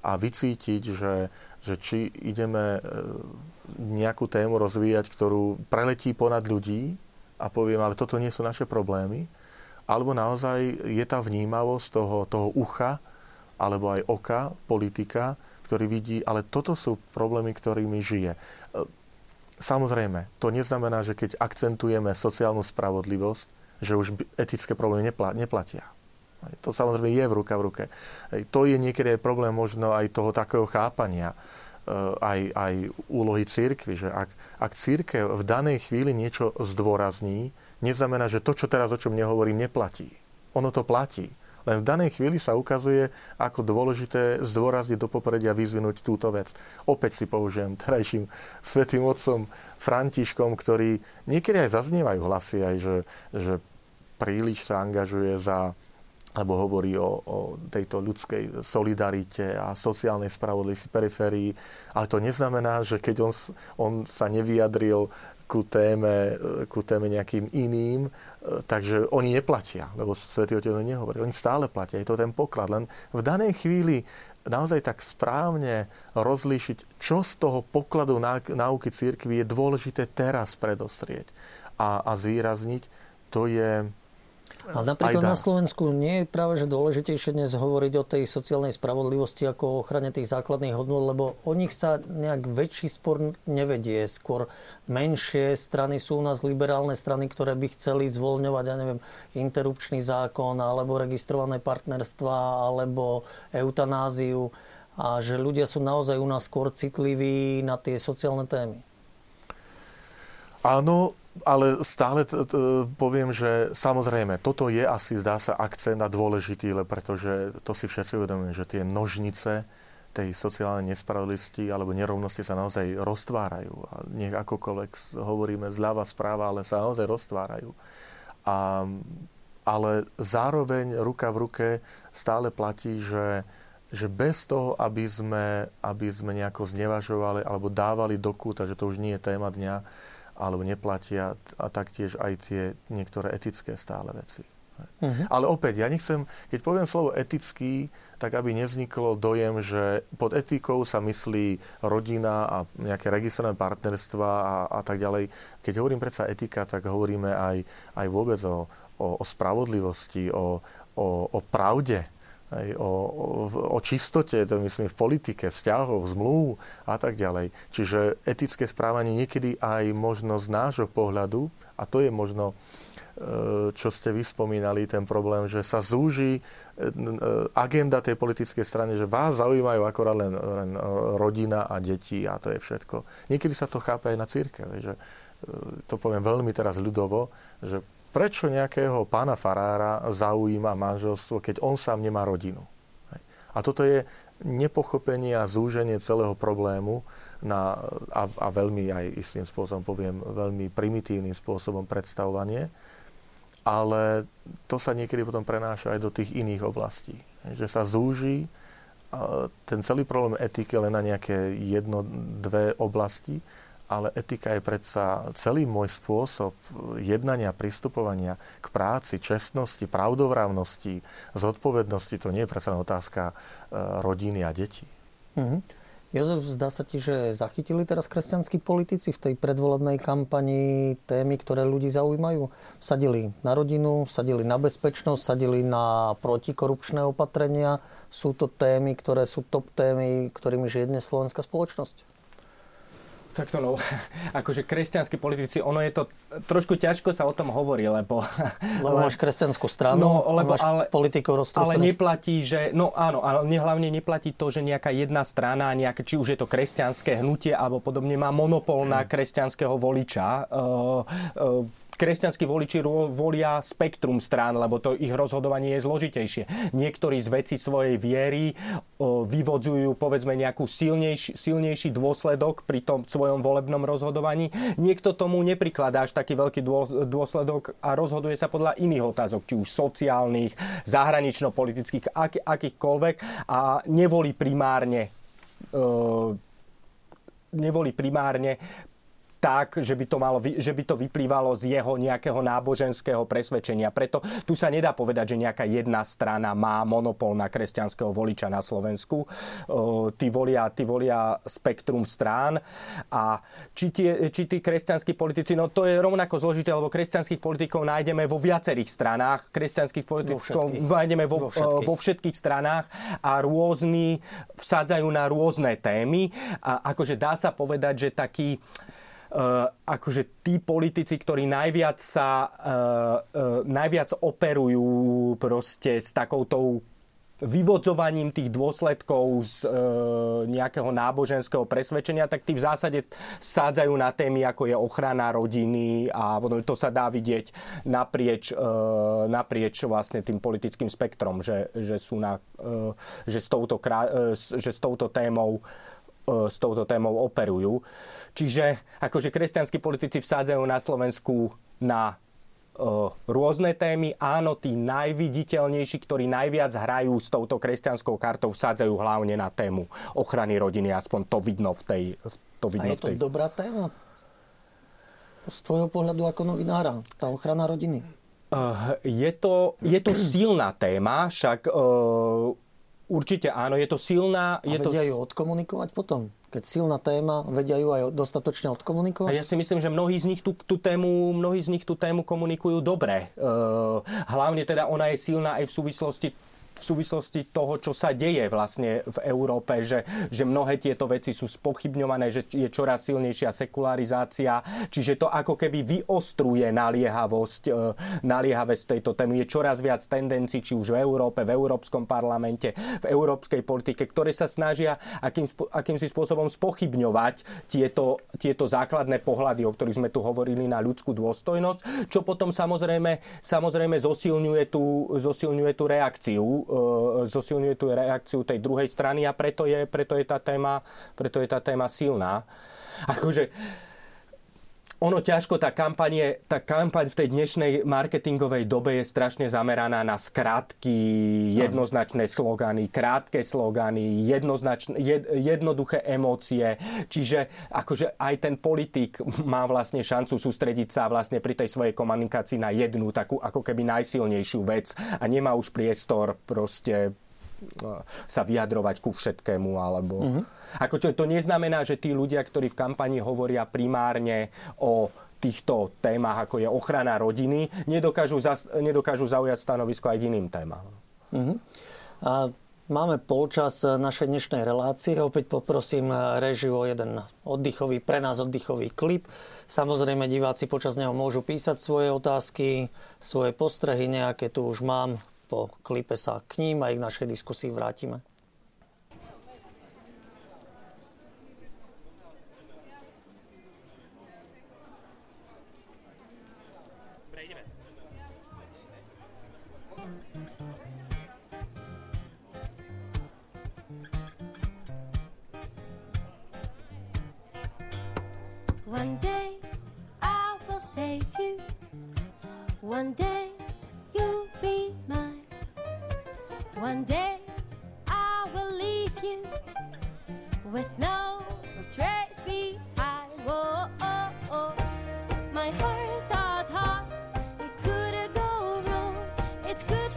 a vycítiť, že, že či ideme e, nejakú tému rozvíjať, ktorú preletí ponad ľudí a poviem, ale toto nie sú naše problémy, alebo naozaj je tá vnímavosť toho, toho ucha alebo aj oka politika, ktorý vidí, ale toto sú problémy, ktorými žije. E, samozrejme, to neznamená, že keď akcentujeme sociálnu spravodlivosť, že už etické problémy neplatia. To samozrejme je v ruka v ruke. To je niekedy problém možno aj toho takého chápania Eh, aj, aj úlohy církvy, že ak, ak církev v danej chvíli niečo zdôrazní, neznamená, že to, čo teraz o čom nehovorím, neplatí. Ono to platí. Len v danej chvíli sa ukazuje, ako dôležité zdôrazniť do popredia vyzvinúť túto vec. Opäť si použijem terajším svetým otcom Františkom, ktorý niekedy aj zaznievajú hlasy, aj že, že príliš sa angažuje za alebo hovorí o, o tejto ľudskej solidarite a sociálnej spravodlivosti periférii, ale to neznamená, že keď on, on sa nevyjadril ku téme, ku téme nejakým iným, e, takže oni neplatia, lebo Svetý Otec nehovorí. Oni stále platia, je to ten poklad. Len v danej chvíli naozaj tak správne rozlíšiť, čo z toho pokladu náuky církvy je dôležité teraz predostrieť a, a zvýrazniť, to je, ale napríklad na Slovensku nie je práve že dôležitejšie dnes hovoriť o tej sociálnej spravodlivosti ako o ochrane tých základných hodnot, lebo o nich sa nejak väčší spor nevedie. Skôr menšie strany sú u nás liberálne strany, ktoré by chceli zvoľňovať, ja neviem, interrupčný zákon, alebo registrované partnerstva, alebo eutanáziu. A že ľudia sú naozaj u nás skôr citliví na tie sociálne témy. Áno, ale stále t- t- poviem, že samozrejme, toto je asi, zdá sa, akcent a dôležitý, le pretože to si všetci uvedomujú, že tie nožnice tej sociálnej nespravodlivosti alebo nerovnosti sa naozaj roztvárajú. A nech akokoľvek hovoríme zľava, správa, ale sa naozaj roztvárajú. A, ale zároveň ruka v ruke stále platí, že, že bez toho, aby sme, aby sme nejako znevažovali alebo dávali do kúta, že to už nie je téma dňa, alebo neplatia a taktiež aj tie niektoré etické stále veci. Uh-huh. Ale opäť, ja nechcem, keď poviem slovo etický, tak aby nevzniklo dojem, že pod etikou sa myslí rodina a nejaké registrované partnerstva a, a tak ďalej. Keď hovorím predsa etika, tak hovoríme aj, aj vôbec o, o, o spravodlivosti, o, o, o pravde, aj o, o, čistote, to myslím v politike, vzťahov, zmluv a tak ďalej. Čiže etické správanie niekedy aj možno z nášho pohľadu, a to je možno, e, čo ste vyspomínali, ten problém, že sa zúži e, agenda tej politickej strany, že vás zaujímajú akorát len, len rodina a deti a to je všetko. Niekedy sa to chápe aj na církev, že e, to poviem veľmi teraz ľudovo, že prečo nejakého pána farára zaujíma manželstvo, keď on sám nemá rodinu. A toto je nepochopenie a zúženie celého problému na, a, a veľmi aj istým spôsobom, poviem, veľmi primitívnym spôsobom predstavovanie, ale to sa niekedy potom prenáša aj do tých iných oblastí. Že sa zúži ten celý problém etiky len na nejaké jedno, dve oblasti ale etika je predsa celý môj spôsob jednania, pristupovania k práci, čestnosti, pravdovravnosti, zodpovednosti. To nie je predsa otázka e, rodiny a detí. Mm-hmm. Jozef, zdá sa ti, že zachytili teraz kresťanskí politici v tej predvolebnej kampani témy, ktoré ľudí zaujímajú? Sadili na rodinu, sadili na bezpečnosť, sadili na protikorupčné opatrenia. Sú to témy, ktoré sú top témy, ktorými žije dnes slovenská spoločnosť? Tak to no, akože kresťanskí politici, ono je to, trošku ťažko sa o tom hovorí, lebo... Lebo máš kresťanskú stranu, no, lebo, máš ale, politikov Ale neplatí, že, no áno, ale hlavne neplatí to, že nejaká jedna strana, nejaké, či už je to kresťanské hnutie, alebo podobne, má monopol na kresťanského voliča. Uh, uh, kresťanskí voliči volia spektrum strán, lebo to ich rozhodovanie je zložitejšie. Niektorí z veci svojej viery vyvodzujú povedzme nejakú silnejší, silnejší dôsledok pri tom svojom volebnom rozhodovaní. Niekto tomu neprikladá až taký veľký dôsledok a rozhoduje sa podľa iných otázok, či už sociálnych, zahranično-politických, ak, akýchkoľvek a nevolí primárne nevolí primárne tak, že by, to malo, že by to vyplývalo z jeho nejakého náboženského presvedčenia. Preto tu sa nedá povedať, že nejaká jedna strana má monopol na kresťanského voliča na Slovensku. Tí volia, tí volia spektrum strán a či, tie, či tí kresťanskí politici, no to je rovnako zložité, lebo kresťanských politikov nájdeme vo viacerých stranách, kresťanských politikov vo nájdeme vo, vo, všetkých. vo všetkých stranách a rôzni vsádzajú na rôzne témy a akože dá sa povedať, že taký akože tí politici, ktorí najviac sa uh, uh, najviac operujú proste s takoutou vyvodzovaním tých dôsledkov z e, nejakého náboženského presvedčenia, tak tí v zásade sádzajú na témy, ako je ochrana rodiny a to sa dá vidieť naprieč, e, naprieč vlastne tým politickým spektrom, že, že, sú na, e, že, s touto, e, že s touto témou E, s touto témou operujú. Čiže akože kresťanskí politici vsádzajú na Slovensku na rôzne témy. Áno, tí najviditeľnejší, ktorí najviac hrajú s touto kresťanskou kartou, vsádzajú hlavne na tému ochrany rodiny. Aspoň to vidno v tej... To vidno A je to v tej... dobrá téma? Z tvojho pohľadu ako novinára, tá ochrana rodiny? Uh, je, to, je to silná téma, však uh, určite áno, je to silná... Je je vedia to... ju odkomunikovať potom? Keď silná téma, vedia ju aj dostatočne odkomunikovať? Ja si myslím, že mnohí z nich tú, tú, tému, mnohí z nich tú tému komunikujú dobre. Uh, hlavne teda ona je silná aj v súvislosti v súvislosti toho, čo sa deje vlastne v Európe, že, že mnohé tieto veci sú spochybňované, že je čoraz silnejšia sekularizácia, čiže to ako keby vyostruje naliehavosť, e, naliehavosť tejto témy. Je čoraz viac tendencií, či už v Európe, v Európskom parlamente, v európskej politike, ktoré sa snažia akým, akýmsi spôsobom spochybňovať tieto, tieto základné pohľady, o ktorých sme tu hovorili na ľudskú dôstojnosť, čo potom samozrejme, samozrejme zosilňuje tú, zosilňuje tú reakciu zosilňuje tú reakciu tej druhej strany a preto je, preto je, tá, téma, preto je tá téma silná. Akože, ono ťažko, tá kampaň, tá kampaň v tej dnešnej marketingovej dobe je strašne zameraná na skratky, jednoznačné slogany, krátke slogany, jednoznačné, jed, jednoduché emócie. Čiže akože aj ten politik má vlastne šancu sústrediť sa vlastne pri tej svojej komunikácii na jednu takú ako keby najsilnejšiu vec a nemá už priestor proste sa vyjadrovať ku všetkému. Alebo... Uh-huh. Ako čo, to neznamená, že tí ľudia, ktorí v kampani hovoria primárne o týchto témach, ako je ochrana rodiny, nedokážu, zas, nedokážu zaujať stanovisko aj k iným témam. Uh-huh. A máme polčas našej dnešnej relácie. Opäť poprosím režiu o jeden oddychový, pre nás oddychový klip. Samozrejme, diváci počas neho môžu písať svoje otázky, svoje postrehy, nejaké tu už mám po klipe sa k ním aj k našej diskusii vrátime. One day I will save you. One day One day I will leave you with no trace behind. Whoa, oh, oh. oh. my heart thought hard, it could go wrong, it could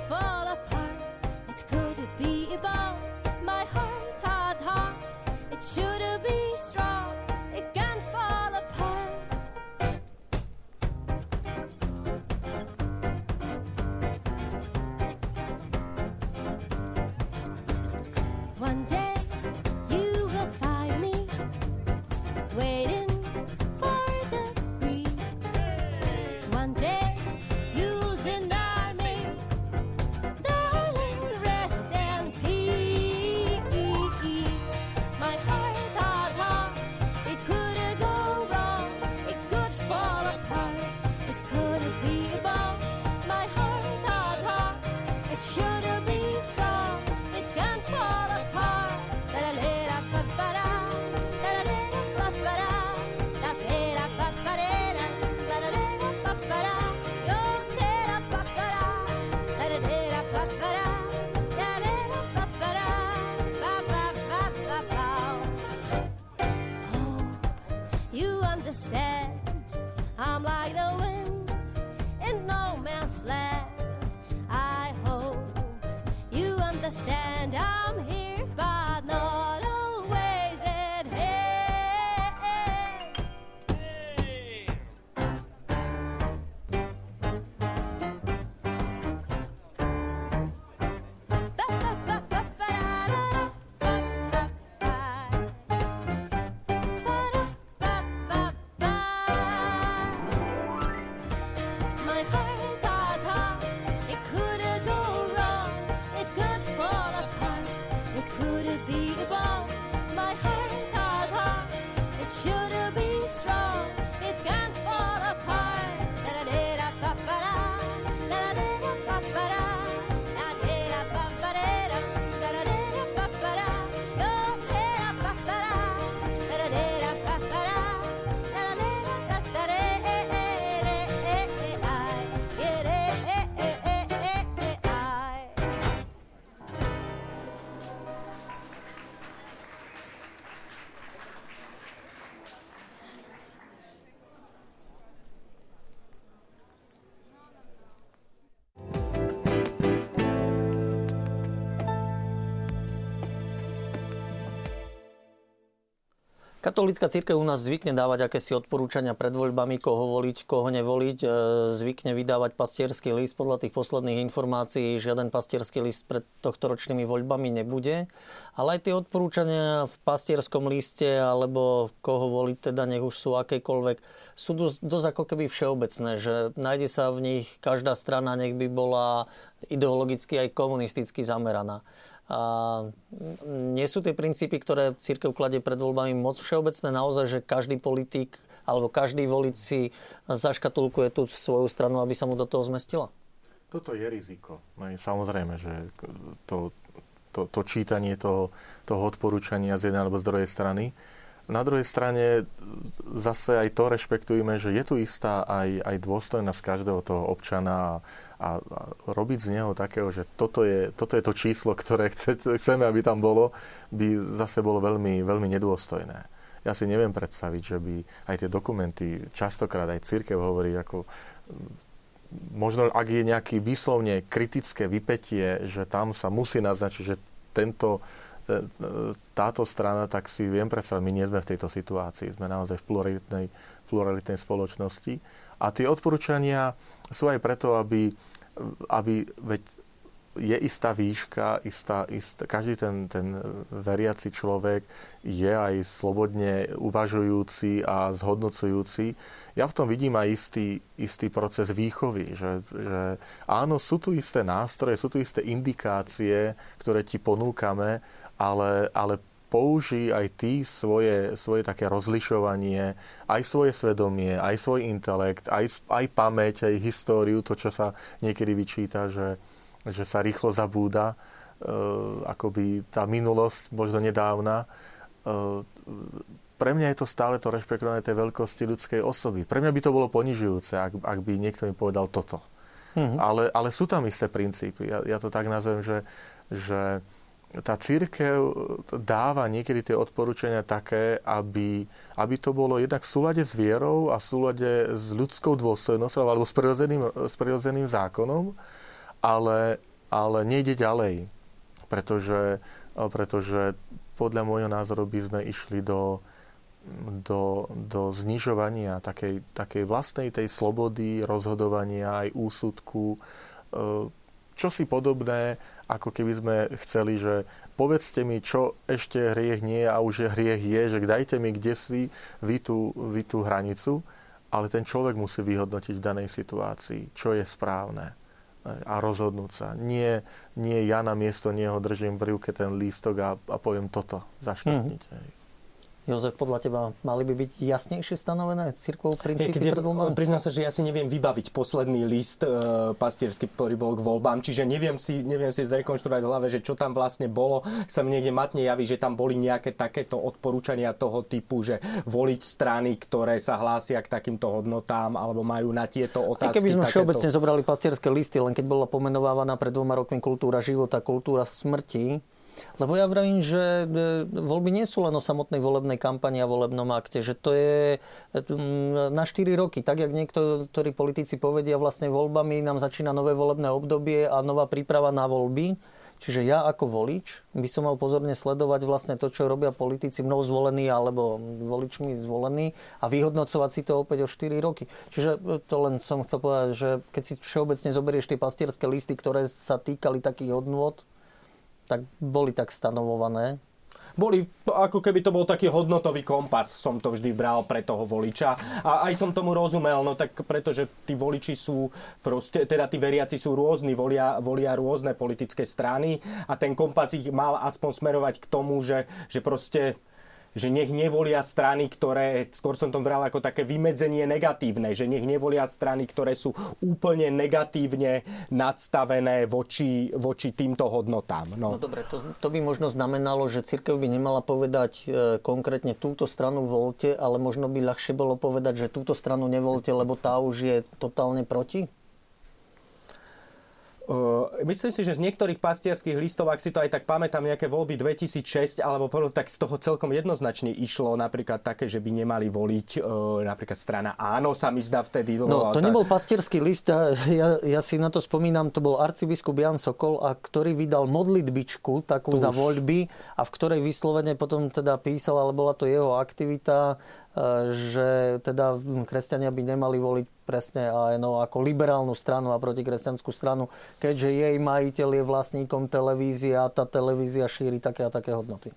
Katolícka církev u nás zvykne dávať akési odporúčania pred voľbami, koho voliť, koho nevoliť. E, zvykne vydávať pastierský list. Podľa tých posledných informácií žiaden pastierský list pred tohto ročnými voľbami nebude. Ale aj tie odporúčania v pastierskom liste, alebo koho voliť, teda nech už sú akékoľvek, sú dosť, dosť ako keby všeobecné, že nájde sa v nich každá strana, nech by bola ideologicky aj komunisticky zameraná. A nie sú tie princípy, ktoré církev kladie pred voľbami moc všeobecné naozaj, že každý politik alebo každý volič si zaškatulkuje tú svoju stranu, aby sa mu do toho zmestila? Toto je riziko. No samozrejme, že to, to, to čítanie toho, toho odporúčania z jednej alebo z druhej strany na druhej strane zase aj to rešpektujeme, že je tu istá aj, aj dôstojnosť každého toho občana a, a, robiť z neho takého, že toto je, toto je to číslo, ktoré chce, chceme, aby tam bolo, by zase bolo veľmi, veľmi nedôstojné. Ja si neviem predstaviť, že by aj tie dokumenty, častokrát aj církev hovorí, ako možno ak je nejaký výslovne kritické vypetie, že tam sa musí naznačiť, že tento táto strana, tak si viem predstaviť, my nie sme v tejto situácii. Sme naozaj v pluralitnej, pluralitnej spoločnosti. A tie odporúčania sú aj preto, aby, aby veď je istá výška, istá, istá, každý ten, ten veriaci človek je aj slobodne uvažujúci a zhodnocujúci. Ja v tom vidím aj istý, istý proces výchovy, že, že áno, sú tu isté nástroje, sú tu isté indikácie, ktoré ti ponúkame, ale, ale použij aj ty svoje, svoje také rozlišovanie, aj svoje svedomie, aj svoj intelekt, aj, aj pamäť, aj históriu, to, čo sa niekedy vyčíta, že, že sa rýchlo zabúda, e, akoby tá minulosť, možno nedávna. E, pre mňa je to stále to rešpektovanie tej veľkosti ľudskej osoby. Pre mňa by to bolo ponižujúce, ak, ak by niekto mi povedal toto. Mm-hmm. Ale, ale sú tam isté princípy. Ja, ja to tak nazvem, že, že tá církev dáva niekedy tie odporúčania také, aby, aby to bolo jednak v súlade s vierou a v súlade s ľudskou dôstojnosťou alebo s prirodzeným, s prirodzeným zákonom, ale, ale nejde ďalej. Pretože, pretože podľa môjho názoru by sme išli do, do, do znižovania takej, takej vlastnej tej slobody, rozhodovania aj úsudku, čo si podobné, ako keby sme chceli, že povedzte mi, čo ešte hriech nie a už je hriech je, že dajte mi kde si vy tú, vy tú hranicu, ale ten človek musí vyhodnotiť v danej situácii, čo je správne a rozhodnúť sa. Nie, nie ja na miesto neho držím v ruke ten lístok a, a poviem toto, zaškrtnite. Mm. Jozef, podľa teba mali by byť jasnejšie stanovené cirkvou princípy Keď pred voľbami? Priznám sa, že ja si neviem vybaviť posledný list e, pastiersky, ktorý bol k voľbám, čiže neviem si, neviem si zrekonštruovať v hlave, že čo tam vlastne bolo. Sa mi niekde matne javí, že tam boli nejaké takéto odporúčania toho typu, že voliť strany, ktoré sa hlásia k takýmto hodnotám alebo majú na tieto otázky. Aj keby sme takéto... všeobecne zobrali pastierské listy, len keď bola pomenovávaná pred dvoma rokmi kultúra života, kultúra smrti, lebo ja vravím, že e, voľby nie sú len o samotnej volebnej kampani a volebnom akte, že to je e, na 4 roky. Tak, jak niektorí politici povedia, vlastne voľbami nám začína nové volebné obdobie a nová príprava na voľby. Čiže ja ako volič by som mal pozorne sledovať vlastne to, čo robia politici mnou zvolení alebo voličmi zvolení a vyhodnocovať si to opäť o 4 roky. Čiže e, to len som chcel povedať, že keď si všeobecne zoberieš tie pastierské listy, ktoré sa týkali takých hodnôt, tak boli tak stanovované. Boli, ako keby to bol taký hodnotový kompas, som to vždy bral pre toho voliča. A aj som tomu rozumel, no tak pretože tí voliči sú proste, teda tí veriaci sú rôzni, volia, volia rôzne politické strany a ten kompas ich mal aspoň smerovať k tomu, že, že proste že nech nevolia strany, ktoré, skôr som to vral ako také vymedzenie negatívne, že nech nevolia strany, ktoré sú úplne negatívne nadstavené voči, voči týmto hodnotám. No, no dobre, to, to by možno znamenalo, že církev by nemala povedať e, konkrétne túto stranu volte, ale možno by ľahšie bolo povedať, že túto stranu nevolte, lebo tá už je totálne proti? Uh, myslím si, že z niektorých pastierských listov, ak si to aj tak pamätám, nejaké voľby 2006, alebo tak z toho celkom jednoznačne išlo napríklad také, že by nemali voliť uh, napríklad strana Áno sa mi zdá vtedy. No, to tak... nebol pastierský list, ja, ja si na to spomínam, to bol arcibiskup Jan Sokol, a ktorý vydal modlitbičku takú to za voľby a v ktorej vyslovene potom teda písal, ale bola to jeho aktivita, že teda kresťania by nemali voliť presne ANO ako liberálnu stranu a protikresťanskú stranu, keďže jej majiteľ je vlastníkom televízie a tá televízia šíri také a také hodnoty.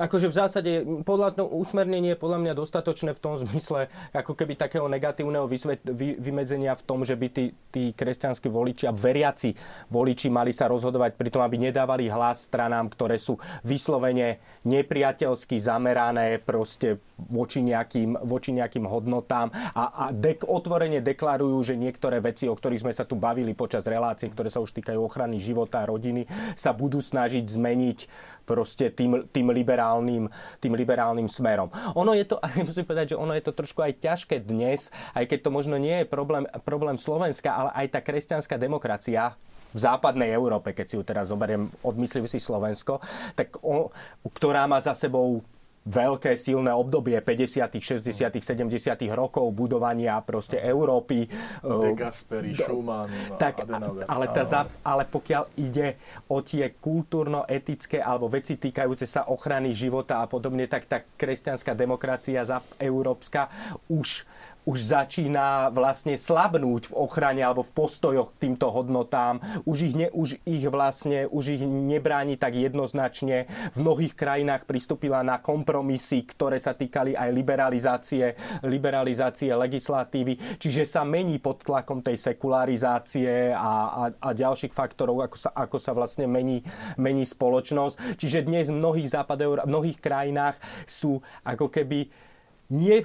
Akože v zásade podľa to usmernenie je podľa mňa dostatočné v tom zmysle ako keby takého negatívneho vysvet, vy, vymedzenia v tom, že by tí, tí kresťanskí voliči a veriaci voliči mali sa rozhodovať pri tom, aby nedávali hlas stranám, ktoré sú vyslovene nepriateľsky zamerané proste voči nejakým, voči nejakým hodnotám a, a dek, otvorene deklarujú, že niektoré veci, o ktorých sme sa tu bavili počas relácie, ktoré sa už týkajú ochrany života a rodiny, sa budú snažiť zmeniť proste tým, tým liberálnym tým liberálnym smerom. Ono je to, musím povedať, že ono je to trošku aj ťažké dnes, aj keď to možno nie je problém, problém Slovenska, ale aj tá kresťanská demokracia v západnej Európe, keď si ju teraz zoberiem, odmyslím si Slovensko, tak o, ktorá má za sebou veľké silné obdobie 50., 60., 70. rokov budovania proste Európy. De Gasperi, Schumann, tak, Adenauer. Ale, tá, ale pokiaľ ide o tie kultúrno-etické alebo veci týkajúce sa ochrany života a podobne, tak tá kresťanská demokracia európska už už začína vlastne slabnúť v ochrane alebo v postojoch k týmto hodnotám. Už ich, ne, už ich vlastne už ich nebráni tak jednoznačne. V mnohých krajinách pristúpila na kompromisy, ktoré sa týkali aj liberalizácie, liberalizácie legislatívy. Čiže sa mení pod tlakom tej sekularizácie a, a, a ďalších faktorov, ako sa, ako sa vlastne mení, mení spoločnosť. Čiže dnes v mnohých západov, v mnohých krajinách sú ako keby nie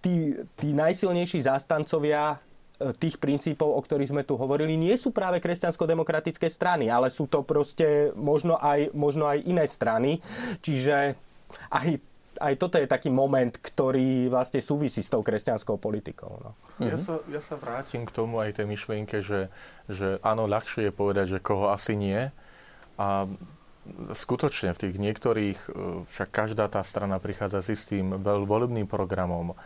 tí, tí najsilnejší zástancovia e, tých princípov, o ktorých sme tu hovorili, nie sú práve kresťansko-demokratické strany, ale sú to proste možno aj, možno aj iné strany. Čiže aj, aj toto je taký moment, ktorý vlastne súvisí s tou kresťanskou politikou. No. Ja, sa, ja sa vrátim k tomu aj tej myšlienke, že, že áno, ľahšie je povedať, že koho asi nie. A skutočne v tých niektorých, e, však každá tá strana prichádza s istým volebným programom. E,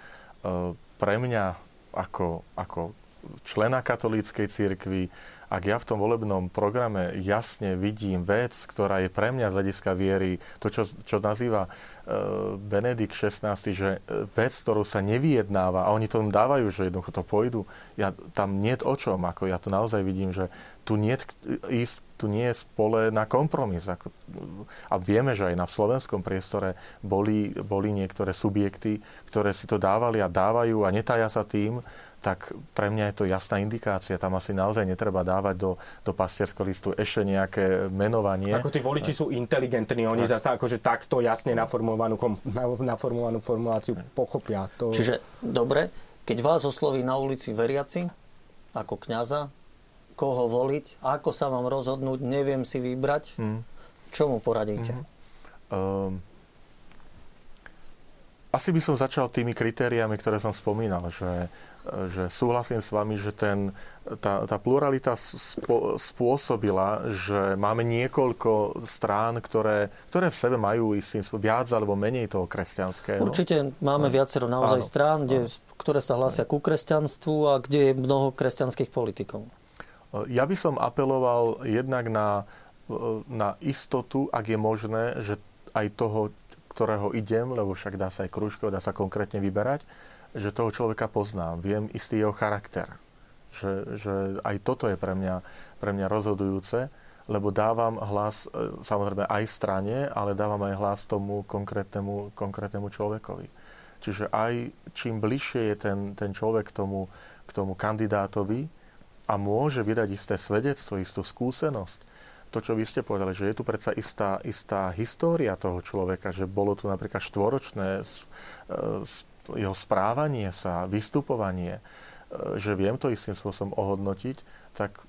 pre mňa ako, ako člena katolíckej cirkvi, ak ja v tom volebnom programe jasne vidím vec, ktorá je pre mňa z hľadiska viery, to, čo, čo nazýva Benedikt XVI, že vec, ktorú sa nevyjednáva, a oni to dávajú, že jednoducho to pôjdu, ja, tam nie o čom, ako ja to naozaj vidím, že tu nie, ísť, tu nie je spole na kompromis. Ako, a vieme, že aj na slovenskom priestore boli, boli niektoré subjekty, ktoré si to dávali a dávajú a netája sa tým, tak pre mňa je to jasná indikácia. Tam asi naozaj netreba dávať do, do pastierského listu ešte nejaké menovanie. Ako tí voliči sú inteligentní, oni tak. akože takto jasne naformulovanú, naformulovanú formuláciu pochopia. To... Čiže dobre, keď vás osloví na ulici veriaci, ako kňaza, koho voliť, ako sa mám rozhodnúť, neviem si vybrať, hmm. čo mu poradíte? Hmm. Um, asi by som začal tými kritériami, ktoré som spomínal, že, že súhlasím s vami, že ten, tá, tá pluralita spo, spôsobila, že máme niekoľko strán, ktoré, ktoré v sebe majú istým viac alebo menej toho kresťanského. Určite máme viacero naozaj áno, strán, kde, ktoré sa hlásia ku kresťanstvu a kde je mnoho kresťanských politikov. Ja by som apeloval jednak na, na istotu, ak je možné, že aj toho, ktorého idem, lebo však dá sa aj kružko, dá sa konkrétne vyberať, že toho človeka poznám, viem istý jeho charakter. Že, že aj toto je pre mňa, pre mňa rozhodujúce, lebo dávam hlas e, samozrejme aj strane, ale dávam aj hlas tomu konkrétnemu, konkrétnemu človekovi. Čiže aj čím bližšie je ten, ten človek k tomu, k tomu kandidátovi a môže vydať isté svedectvo, istú skúsenosť, to, čo vy ste povedali, že je tu predsa istá, istá história toho človeka, že bolo tu napríklad štvoročné e, jeho správanie sa, vystupovanie, e, že viem to istým spôsobom ohodnotiť, tak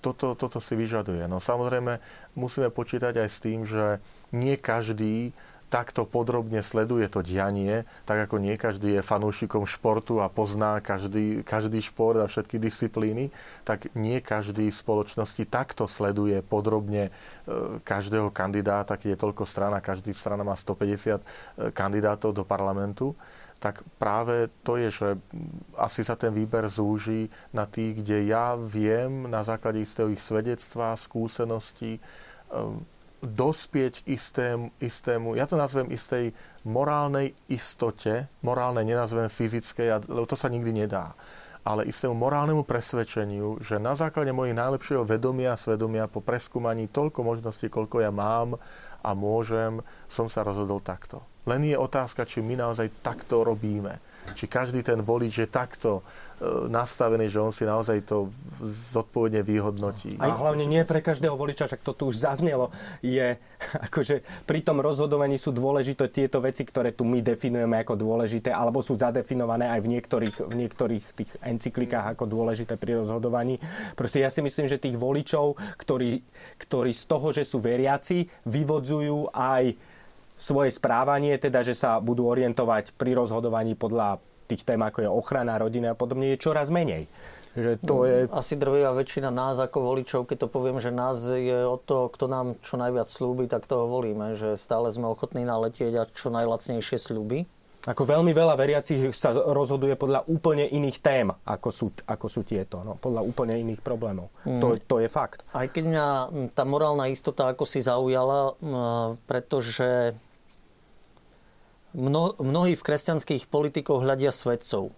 toto, toto si vyžaduje. No samozrejme, musíme počítať aj s tým, že nie každý takto podrobne sleduje to dianie, tak ako nie každý je fanúšikom športu a pozná každý, každý šport a všetky disciplíny, tak nie každý v spoločnosti takto sleduje podrobne e, každého kandidáta, keď je toľko strana, každý strana má 150 e, kandidátov do parlamentu tak práve to je, že asi sa ten výber zúži na tých, kde ja viem na základe istého svedectva, skúseností um, dospieť istému, istému, ja to nazvem istej morálnej istote, morálnej nenazvem fyzickej, lebo to sa nikdy nedá, ale istému morálnemu presvedčeniu, že na základe mojich najlepšieho vedomia svedomia po preskúmaní toľko možností, koľko ja mám a môžem, som sa rozhodol takto. Len je otázka, či my naozaj takto robíme. Či každý ten volič je takto e, nastavený, že on si naozaj to zodpovedne vyhodnotí. A hlavne nie pre každého voliča, však to tu už zaznelo, je, akože pri tom rozhodovaní sú dôležité tieto veci, ktoré tu my definujeme ako dôležité, alebo sú zadefinované aj v niektorých, v niektorých tých encyklikách ako dôležité pri rozhodovaní. Proste ja si myslím, že tých voličov, ktorí, ktorí z toho, že sú veriaci, vyvodzujú aj svoje správanie, teda že sa budú orientovať pri rozhodovaní podľa tých tém, ako je ochrana rodiny a podobne, je čoraz menej. Že to no, je... Asi drvivá väčšina nás ako voličov, keď to poviem, že nás je o to, kto nám čo najviac slúbi, tak toho volíme. Že stále sme ochotní naletieť a čo najlacnejšie slúby. Ako veľmi veľa veriacich sa rozhoduje podľa úplne iných tém, ako sú, ako sú tieto. No, podľa úplne iných problémov. Mm. To, to je fakt. Aj keď mňa tá morálna istota ako si zaujala, pretože mno, mnohí v kresťanských politikoch hľadia svedcov.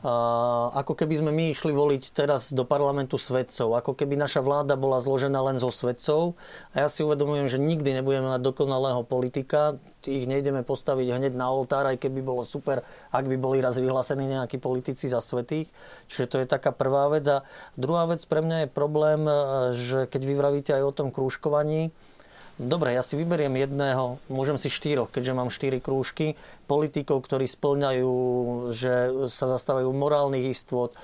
A ako keby sme my išli voliť teraz do parlamentu svedcov, ako keby naša vláda bola zložená len zo svedcov. A ja si uvedomujem, že nikdy nebudeme mať dokonalého politika, ich nejdeme postaviť hneď na oltár, aj keby bolo super, ak by boli raz vyhlásení nejakí politici za svetých. Čiže to je taká prvá vec. A druhá vec pre mňa je problém, že keď vy aj o tom krúžkovaní, Dobre, ja si vyberiem jedného, môžem si štyroch, keďže mám štyri krúžky, politikov, ktorí splňajú, že sa zastávajú morálnych istôt, e,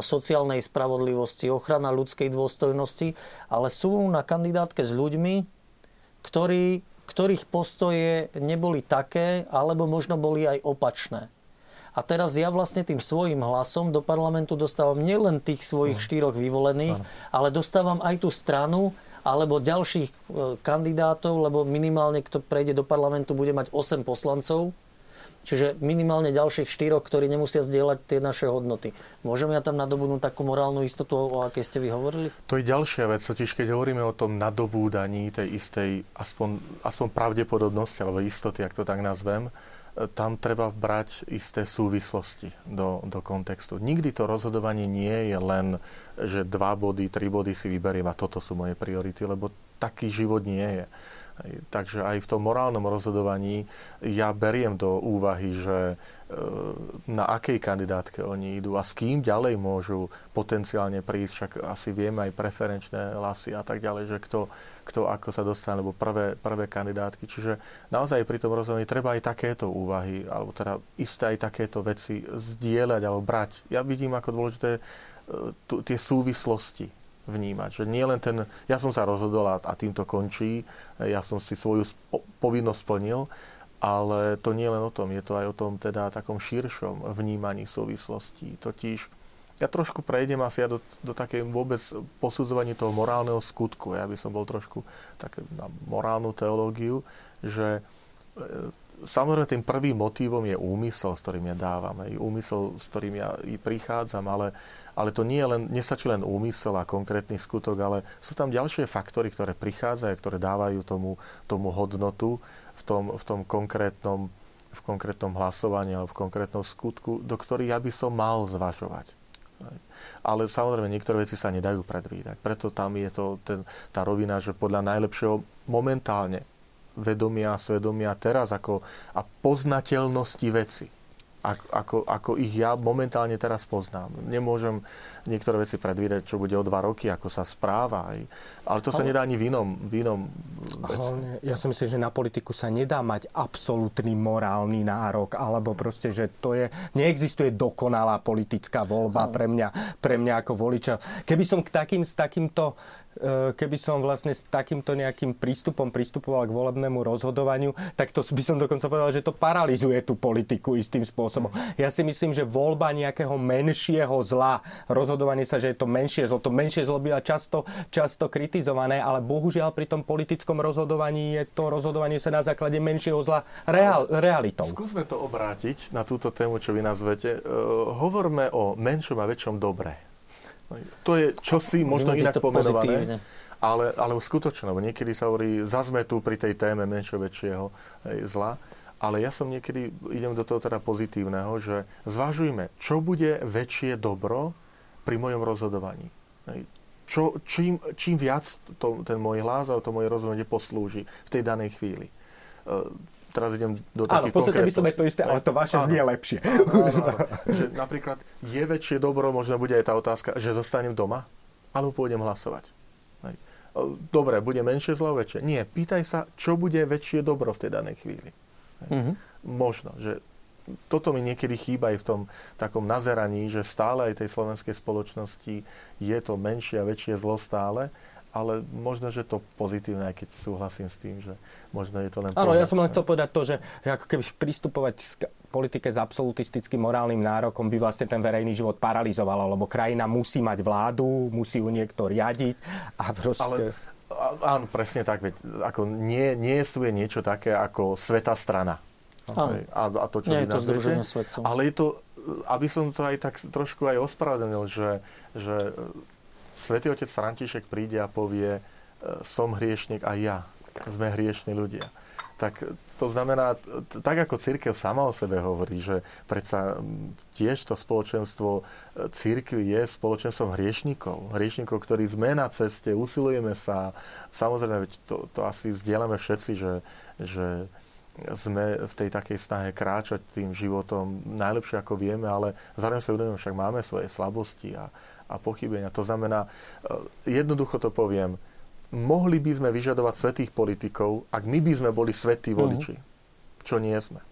sociálnej spravodlivosti, ochrana ľudskej dôstojnosti, ale sú na kandidátke s ľuďmi, ktorí, ktorých postoje neboli také, alebo možno boli aj opačné. A teraz ja vlastne tým svojim hlasom do parlamentu dostávam nielen tých svojich štyroch vyvolených, ale dostávam aj tú stranu, alebo ďalších e, kandidátov, lebo minimálne kto prejde do parlamentu bude mať 8 poslancov, Čiže minimálne ďalších štyroch, ktorí nemusia zdieľať tie naše hodnoty. Môžeme ja tam nadobudnúť takú morálnu istotu, o akej ste vy hovorili? To je ďalšia vec, totiž keď hovoríme o tom nadobúdaní tej istej, aspoň, aspoň pravdepodobnosti, alebo istoty, ak to tak nazvem, tam treba brať isté súvislosti do, do kontextu. Nikdy to rozhodovanie nie je len, že dva body, tri body si vyberiem a toto sú moje priority, lebo taký život nie je. Takže aj v tom morálnom rozhodovaní ja beriem do úvahy, že e, na akej kandidátke oni idú a s kým ďalej môžu potenciálne prísť, však asi vieme aj preferenčné hlasy a tak ďalej, že kto, kto ako sa dostane, alebo prvé, prvé kandidátky. Čiže naozaj pri tom rozhodovaní treba aj takéto úvahy, alebo teda isté aj takéto veci zdieľať alebo brať. Ja vidím ako dôležité e, tie súvislosti vnímať. Že nie len ten, ja som sa rozhodol a, a týmto končí, ja som si svoju povinnosť splnil, ale to nie len o tom, je to aj o tom teda takom širšom vnímaní súvislostí. Totiž ja trošku prejdem asi ja do, do takej vôbec posudzovania toho morálneho skutku. Ja by som bol trošku tak na morálnu teológiu, že e, Samozrejme, tým prvým motívom je úmysel, s ktorým ja dávam. Hej. Úmysel, s ktorým ja prichádzam, ale, ale to nie je len, nestačí len úmysel a konkrétny skutok, ale sú tam ďalšie faktory, ktoré prichádzajú, ktoré dávajú tomu, tomu hodnotu v tom, v tom konkrétnom, v konkrétnom hlasovaní alebo v konkrétnom skutku, do ktorých ja by som mal zvažovať. Ale samozrejme, niektoré veci sa nedajú predvídať. Preto tam je to ten, tá rovina, že podľa najlepšieho momentálne vedomia a svedomia teraz ako, a poznateľnosti veci ako, ako, ako ich ja momentálne teraz poznám. Nemôžem niektoré veci predvídať, čo bude o dva roky, ako sa správa. Aj. Ale to sa ale, nedá ani v inom, v inom hlavne, Ja si myslím, že na politiku sa nedá mať absolútny morálny nárok, alebo proste, že to je... Neexistuje dokonalá politická voľba pre mňa, pre mňa ako voliča. Keby som k takým, s takýmto keby som vlastne s takýmto nejakým prístupom pristupoval k volebnému rozhodovaniu, tak to by som dokonca povedal, že to paralizuje tú politiku istým spôsobom. Ja si myslím, že voľba nejakého menšieho zla, rozhodovanie sa, že je to menšie zlo, to menšie zlo býva často, často kritizované, ale bohužiaľ pri tom politickom rozhodovaní je to rozhodovanie sa na základe menšieho zla reál, realitou. Skúsme to obrátiť na túto tému, čo vy nazvete. Uh, hovorme o menšom a väčšom dobre. To je čosi možno inak pomenované. Ale, ale skutočne, lebo niekedy sa hovorí, zazme tu pri tej téme menšieho väčšieho zla. Ale ja som niekedy, idem do toho teda pozitívneho, že zvažujme, čo bude väčšie dobro pri mojom rozhodovaní. Čo, čím, čím viac to, ten môj hlas a to moje rozhodnutie poslúži v tej danej chvíli e, teraz idem do takých Áno, v podstate by som to isté, ale to vaše znie lepšie. Áno, áno, áno. že napríklad je väčšie dobro, možno bude aj tá otázka, že zostanem doma, alebo pôjdem hlasovať. Dobre, bude menšie zlo, väčšie. Nie, pýtaj sa, čo bude väčšie dobro v tej danej chvíli. Mm-hmm. Možno, že toto mi niekedy chýba aj v tom takom nazeraní, že stále aj tej slovenskej spoločnosti je to menšie a väčšie zlo stále ale možno, že to pozitívne, aj keď súhlasím s tým, že možno je to len... Áno, ja som len chcel povedať to, že, že ako keby pristupovať k politike s absolutistickým morálnym nárokom by vlastne ten verejný život paralizovalo, lebo krajina musí mať vládu, musí ju niekto riadiť a proste... Ale, áno, presne tak, veď ako nie, nie je niečo také ako sveta strana. Okay. A, a to, čo nie vy je to Ale je to, aby som to aj tak trošku aj ospravedlnil, že, že Svetý otec František príde a povie, e, som hriešnik a ja. Sme hriešni ľudia. Tak to znamená, tak ako církev sama o sebe hovorí, že predsa tiež to spoločenstvo e, církvy je spoločenstvom hriešnikov. Hriešnikov, ktorí sme na ceste, usilujeme sa. Samozrejme, to, to asi zdieľame všetci, že, že sme v tej takej snahe kráčať tým životom najlepšie ako vieme, ale zároveň sa uvedomujeme, však máme svoje slabosti a, a pochybenia. To znamená, e, jednoducho to poviem, mohli by sme vyžadovať svetých politikov, ak my by sme boli svetí mhm. voliči, uh-huh. čo nie sme.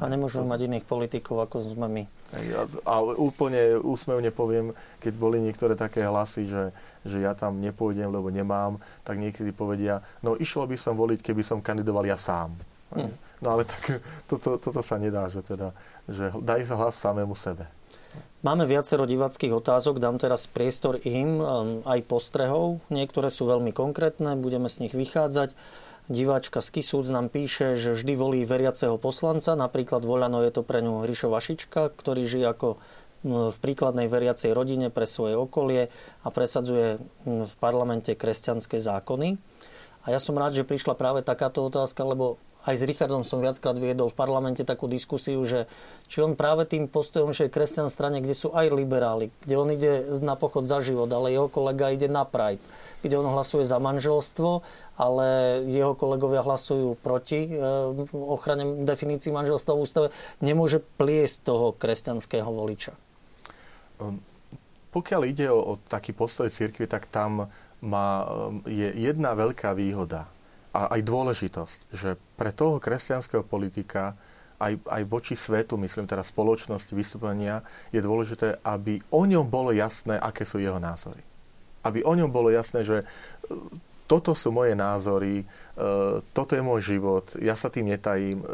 A nemôžeme to... mať iných politikov, ako sme my. A, a úplne úsmevne poviem, keď boli niektoré také hlasy, že, že ja tam nepôjdem, lebo nemám, tak niekedy povedia, no išlo by som voliť, keby som kandidoval ja sám. Hmm. No ale tak toto, toto sa nedá, že teda, že daj sa hlas samému sebe. Máme viacero divackých otázok, dám teraz priestor im, um, aj postrehov. Niektoré sú veľmi konkrétne, budeme z nich vychádzať. Diváčka z Kisúc nám píše, že vždy volí veriaceho poslanca, napríklad voľano je to pre ňu Hrišo Vašička, ktorý žije ako v príkladnej veriacej rodine pre svoje okolie a presadzuje v parlamente kresťanské zákony. A ja som rád, že prišla práve takáto otázka, lebo aj s Richardom som viackrát viedol v parlamente takú diskusiu, že či on práve tým postojom, že je kresťan strane, kde sú aj liberáli, kde on ide na pochod za život, ale jeho kolega ide na Pride, kde on hlasuje za manželstvo, ale jeho kolegovia hlasujú proti e, ochrane definícií manželstva v ústave, nemôže pliesť toho kresťanského voliča. Um, pokiaľ ide o, o taký postoj cirkvi, tak tam má, um, je jedna veľká výhoda a aj dôležitosť, že pre toho kresťanského politika aj, aj voči svetu, myslím teraz spoločnosti vystúpenia, je dôležité, aby o ňom bolo jasné, aké sú jeho názory. Aby o ňom bolo jasné, že e, toto sú moje názory, e, toto je môj život, ja sa tým netajím. E,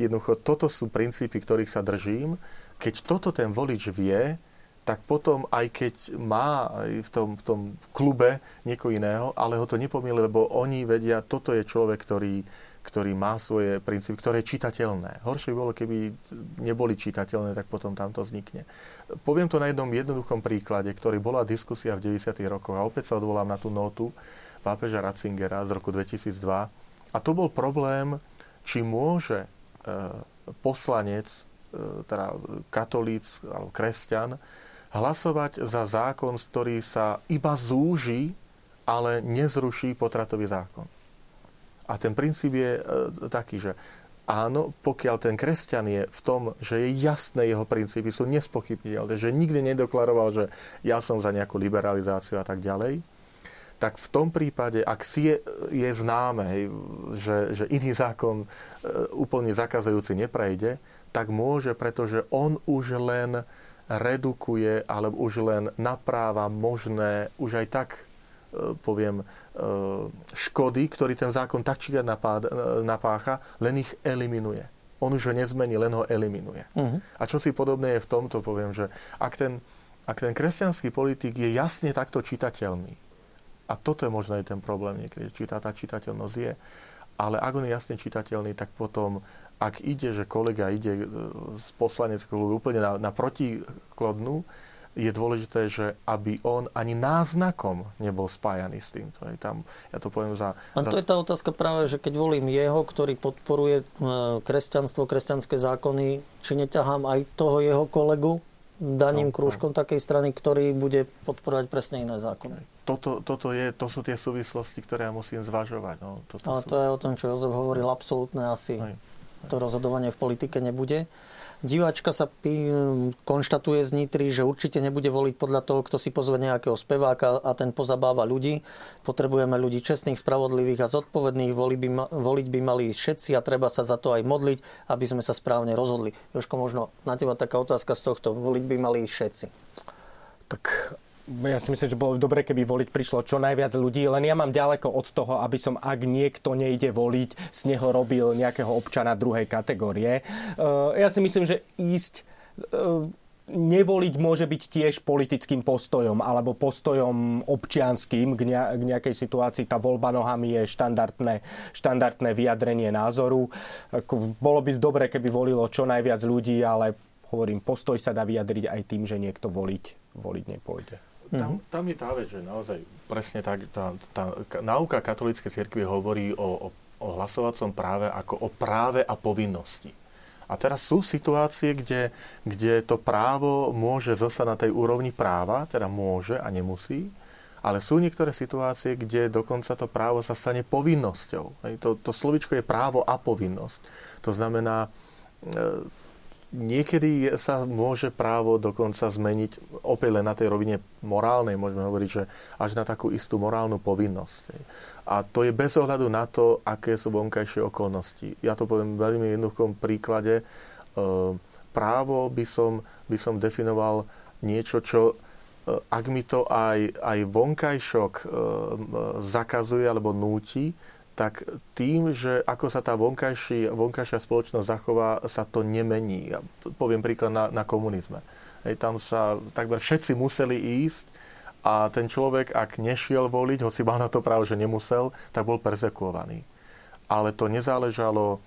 jednoducho, toto sú princípy, ktorých sa držím. Keď toto ten volič vie, tak potom, aj keď má v tom, v tom klube niekoho iného, ale ho to nepomíli, lebo oni vedia, toto je človek, ktorý, ktorý má svoje princípy, ktoré je čitateľné. Horšie by bolo, keby neboli čitateľné, tak potom tam to vznikne. Poviem to na jednom jednoduchom príklade, ktorý bola diskusia v 90. rokoch a opäť sa odvolám na tú notu pápeža Ratzingera z roku 2002. A to bol problém, či môže e, poslanec, e, teda katolíc alebo kresťan, hlasovať za zákon, ktorý sa iba zúži, ale nezruší potratový zákon. A ten princíp je e, taký, že áno, pokiaľ ten kresťan je v tom, že je jasné jeho princípy, sú nespochybniteľné, že nikdy nedoklaroval, že ja som za nejakú liberalizáciu a tak ďalej, tak v tom prípade, ak si je, je známe, hej, že, že iný zákon e, úplne zakazujúci neprejde, tak môže, pretože on už len redukuje alebo už len napráva možné, už aj tak poviem, škody, ktorý ten zákon tak či napácha, len ich eliminuje. On už ho nezmení, len ho eliminuje. Uh-huh. A čo si podobné je v tomto, poviem, že ak ten, ak ten kresťanský politik je jasne takto čitateľný, a toto je možno aj ten problém niekedy, či tá, tá čitateľnosť je, ale ak on je jasne čitateľný, tak potom, ak ide, že kolega ide z poslaneckého úplne na, na protiklodnú, je dôležité, že aby on ani náznakom nebol spájaný s týmto. Je tam, ja to poviem za... A to za... je tá otázka práve, že keď volím jeho, ktorý podporuje e, kresťanstvo, kresťanské zákony, či neťahám aj toho jeho kolegu daným no, krúžkom no. takej strany, ktorý bude podporovať presne iné zákony. Toto, toto je, to sú tie súvislosti, ktoré ja musím zvažovať. No, toto Ale sú... to je o tom, čo Jozef hovoril, absolútne asi. Aj. To rozhodovanie v politike nebude. Diváčka sa konštatuje z Nitry, že určite nebude voliť podľa toho, kto si pozve nejakého speváka a ten pozabáva ľudí. Potrebujeme ľudí čestných, spravodlivých a zodpovedných. Voliť by, voliť by mali všetci a treba sa za to aj modliť, aby sme sa správne rozhodli. Jožko, možno na teba taká otázka z tohto. Voliť by mali všetci. Tak ja si myslím, že bolo dobre, keby voliť prišlo čo najviac ľudí, len ja mám ďaleko od toho, aby som, ak niekto nejde voliť, z neho robil nejakého občana druhej kategórie. E, ja si myslím, že ísť e, nevoliť môže byť tiež politickým postojom alebo postojom občianským k, nejakej situácii. Tá voľba nohami je štandardné, štandardné vyjadrenie názoru. Bolo by dobre, keby volilo čo najviac ľudí, ale hovorím, postoj sa dá vyjadriť aj tým, že niekto voliť, voliť nepôjde. Tam, mhm. tam je tá vec, že naozaj presne tak, tá, tá náuka katolíckej cirkvi hovorí o, o, o hlasovacom práve ako o práve a povinnosti. A teraz sú situácie, kde, kde to právo môže zostať na tej úrovni práva, teda môže a nemusí, ale sú niektoré situácie, kde dokonca to právo sa stane povinnosťou. To, to slovičko je právo a povinnosť. To znamená, e, niekedy sa môže právo dokonca zmeniť opäť len na tej rovine morálnej, môžeme hovoriť, že až na takú istú morálnu povinnosť. A to je bez ohľadu na to, aké sú vonkajšie okolnosti. Ja to poviem v veľmi jednoduchom príklade. E, právo by som, by som definoval niečo, čo e, ak mi to aj, aj vonkajšok e, zakazuje alebo núti, tak tým, že ako sa tá vonkajší, vonkajšia spoločnosť zachová, sa to nemení. Ja poviem príklad na, na komunizme. Hej, tam sa takmer všetci museli ísť a ten človek, ak nešiel voliť, hoci mal na to právo, že nemusel, tak bol perzekuovaný. Ale to nezáležalo,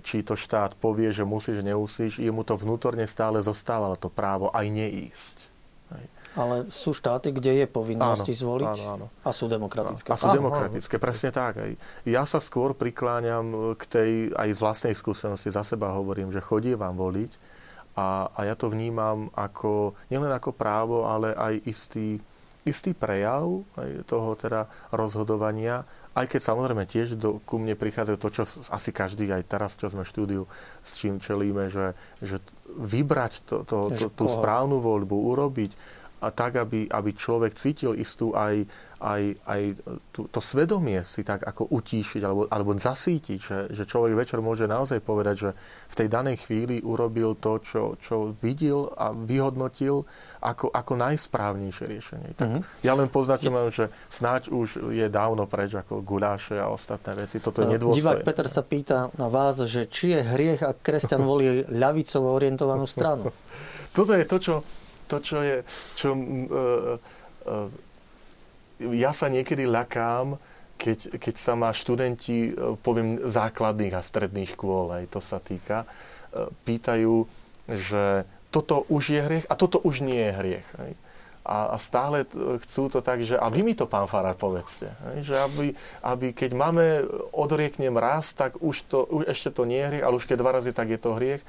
či to štát povie, že musíš, nemusíš, jemu to vnútorne stále zostávalo to právo aj neísť. Ale sú štáty, kde je povinnosť áno, zvoliť áno, áno. a sú demokratické. A sú demokratické, presne tak. Aj. Ja sa skôr prikláňam k tej, aj z vlastnej skúsenosti, za seba hovorím, že chodí vám voliť a, a ja to vnímam ako, nielen ako právo, ale aj istý, istý prejav aj toho teda rozhodovania, aj keď samozrejme tiež do, ku mne prichádzajú to, čo asi každý aj teraz, čo sme v štúdiu, s čím čelíme, že, že vybrať to, to, to, tú správnu voľbu, urobiť a tak, aby, aby človek cítil istú aj, aj, aj tú, to svedomie si tak ako utíšiť alebo, alebo zasítiť, že, že človek večer môže naozaj povedať, že v tej danej chvíli urobil to, čo, čo videl a vyhodnotil ako, ako najsprávnejšie riešenie. Tak mm-hmm. ja len poznačujem, že snáď už je dávno preč ako guláše a ostatné veci. Toto je no, nedôstojné. Divák Peter sa pýta na vás, že či je hriech, ak kresťan volí ľavicovo orientovanú stranu. Toto je to, čo to, čo je... Čo, uh, uh, ja sa niekedy ľakám, keď, keď sa ma študenti, poviem, základných a stredných škôl, aj to sa týka, pýtajú, že toto už je hriech a toto už nie je hriech. Aj. A, a stále chcú to tak, že a vy mi to, pán Farár, povedzte. Aj, že aby, aby keď máme, odrieknem raz, tak už, to, už ešte to nie je hriech, ale už keď dva razy, tak je to hriech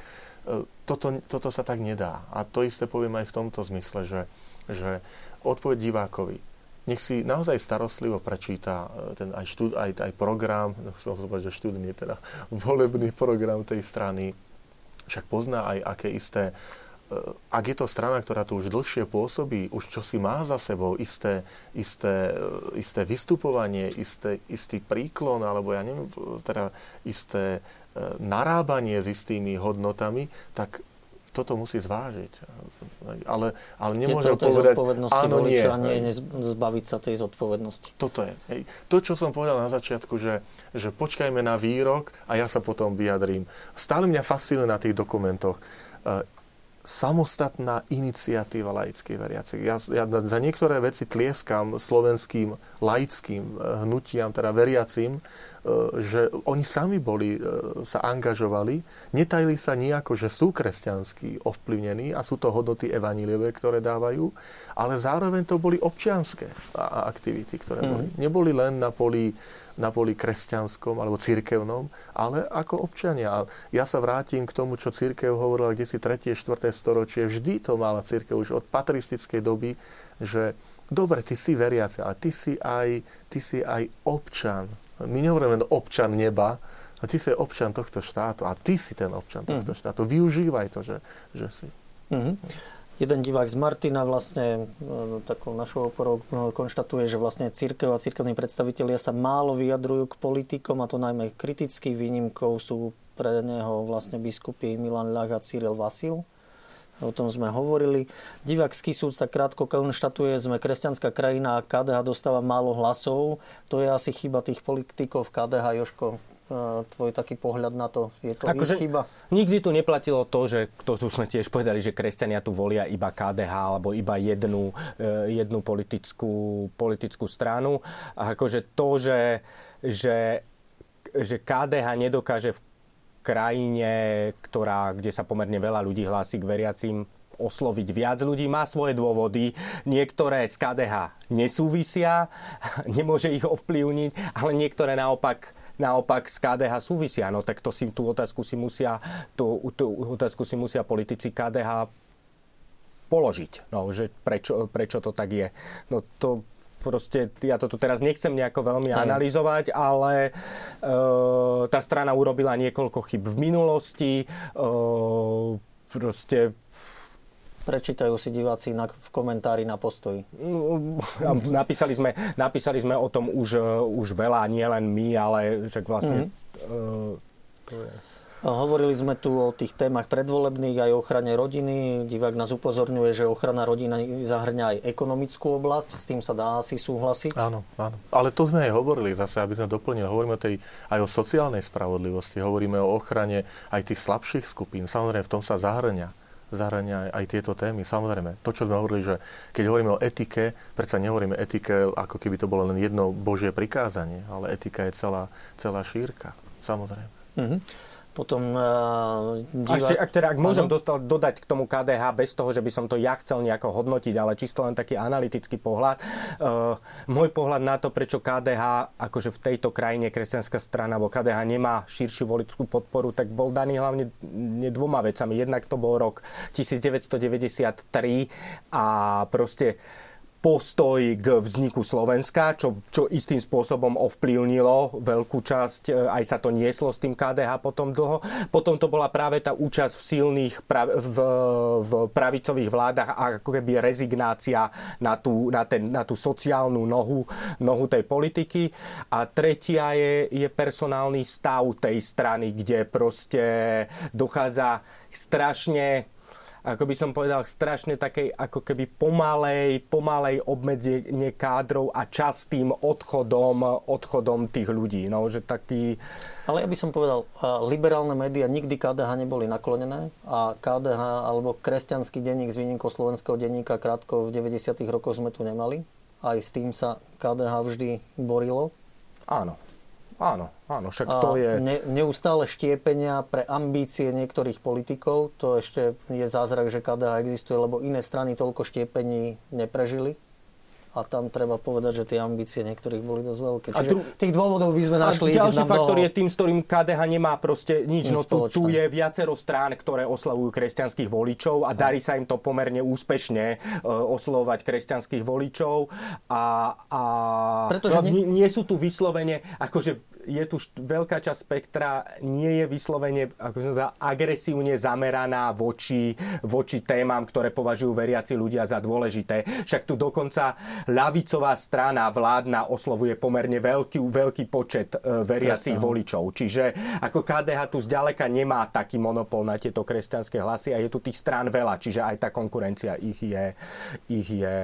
toto, toto sa tak nedá. A to isté poviem aj v tomto zmysle, že, že odpoveď divákovi. Nech si naozaj starostlivo prečíta e, ten aj, štud, aj, aj program, som povedať, že študný je teda volebný program tej strany, však pozná aj aké isté ak je to strana, ktorá tu už dlhšie pôsobí, už čo si má za sebou, isté, isté, e, isté vystupovanie, isté, istý príklon, alebo ja neviem, teda isté narábanie s istými hodnotami, tak toto musí zvážiť. Ale, ale nemôže je to povedať, áno, nie. A nie zbaviť sa tej zodpovednosti. Toto je. Hej. To, čo som povedal na začiatku, že, že počkajme na výrok a ja sa potom vyjadrím. Stále mňa fascinuje na tých dokumentoch e, samostatná iniciatíva laických veriacich. Ja, ja za niektoré veci tlieskam slovenským laickým eh, hnutiam, teda veriacim, eh, že oni sami boli, eh, sa angažovali, netajili sa nejako, že sú kresťanskí ovplyvnení a sú to hodnoty evaníliové, ktoré dávajú, ale zároveň to boli občianské aktivity, ktoré mm. boli. Neboli len na poli na poli kresťanskom alebo cirkevnom, ale ako občania. A ja sa vrátim k tomu, čo církev hovorila kde si 3. 4. storočie. Vždy to mala církev už od patristickej doby, že dobre, ty si veriaci, ale ty si aj, ty si aj občan. My nehovoríme občan neba, a ty si občan tohto štátu a ty si ten občan tohto mm. štátu. Využívaj to, že, že si. Mm-hmm. Jeden divák z Martina vlastne e, takou našou oporou e, konštatuje, že vlastne církev a církevní predstavitelia sa málo vyjadrujú k politikom a to najmä kriticky výnimkou sú pre neho vlastne biskupy Milan Ľach a Cyril Vasil. O tom sme hovorili. Divákský súd sa krátko konštatuje, sme kresťanská krajina a KDH dostáva málo hlasov. To je asi chyba tých politikov v KDH. Joško, tvoj taký pohľad na to? Je to akože chyba? Nikdy tu neplatilo to, že to tu sme tiež povedali, že kresťania tu volia iba KDH alebo iba jednu, e, jednu politickú, politickú stranu. A akože to, že, že, že KDH nedokáže v krajine, ktorá, kde sa pomerne veľa ľudí hlási k veriacim, osloviť viac ľudí, má svoje dôvody. Niektoré z KDH nesúvisia, nemôže ich ovplyvniť, ale niektoré naopak naopak z KDH súvisia. No tak to si, tú otázku si musia, tú, tú otázku si musia politici KDH položiť, no, že prečo, prečo to tak je. No to proste, ja to tu teraz nechcem nejako veľmi Aj. analyzovať, ale e, tá strana urobila niekoľko chyb v minulosti, e, proste Prečítajú si diváci na, v komentári na postoji. Napísali sme, napísali sme o tom už, už veľa, nie len my, ale však vlastne... Mm-hmm. Uh, to je... Hovorili sme tu o tých témach predvolebných aj o ochrane rodiny. Divák nás upozorňuje, že ochrana rodiny zahrňa aj ekonomickú oblasť. S tým sa dá asi súhlasiť. Áno, áno. Ale to sme aj hovorili, zase aby sme doplnili. Hovoríme tej, aj o sociálnej spravodlivosti, hovoríme o ochrane aj tých slabších skupín. Samozrejme, v tom sa zahrňa zahrania aj tieto témy. Samozrejme, to, čo sme hovorili, že keď hovoríme o etike, predsa nehovoríme etike, ako keby to bolo len jedno Božie prikázanie, ale etika je celá, celá šírka. Samozrejme. Mm-hmm. Potom uh, divák... Ešte, ak, teda, ak môžem dostal, dodať k tomu KDH bez toho, že by som to ja chcel nejako hodnotiť, ale čisto len taký analytický pohľad. Uh, môj pohľad na to, prečo KDH, akože v tejto krajine kresťanská strana, alebo KDH nemá širšiu voličskú podporu, tak bol daný hlavne dvoma vecami. Jednak to bol rok 1993 a proste postoj k vzniku Slovenska, čo, čo istým spôsobom ovplyvnilo veľkú časť, e, aj sa to nieslo s tým KDH potom dlho. Potom to bola práve tá účasť v silných prav, v, v pravicových vládach a ako keby rezignácia na tú, na ten, na tú sociálnu nohu, nohu tej politiky. A tretia je, je personálny stav tej strany, kde proste dochádza strašne ako by som povedal, strašne takej ako keby pomalej, pomalej obmedzenie kádrov a častým odchodom, odchodom tých ľudí. No, že taký... Ale ja by som povedal, liberálne médiá nikdy KDH neboli naklonené a KDH alebo kresťanský denník z výnimkou slovenského denníka krátko v 90. rokoch sme tu nemali. Aj s tým sa KDH vždy borilo. Áno. Áno, áno, však to je... Ne, neustále štiepenia pre ambície niektorých politikov, to ešte je zázrak, že KDH existuje, lebo iné strany toľko štiepení neprežili a tam treba povedať, že tie ambície niektorých boli dosť veľké. Čiže dru... tých dôvodov by sme našli. A ďalší faktor je tým, s ktorým KDH nemá proste nič. No tu, tu je viacero strán, ktoré oslavujú kresťanských voličov a darí sa im to pomerne úspešne uh, oslovovať kresťanských voličov a, a Pretože no, nie... nie sú tu vyslovene, akože je tu veľká časť spektra nie je vyslovene ako som dá, agresívne zameraná voči, voči témam, ktoré považujú veriaci ľudia za dôležité. Však tu dokonca ľavicová strana vládna oslovuje pomerne veľký, veľký počet e, veriacich voličov. Čiže ako KDH tu zďaleka nemá taký monopol na tieto kresťanské hlasy a je tu tých strán veľa, čiže aj tá konkurencia ich je, ich je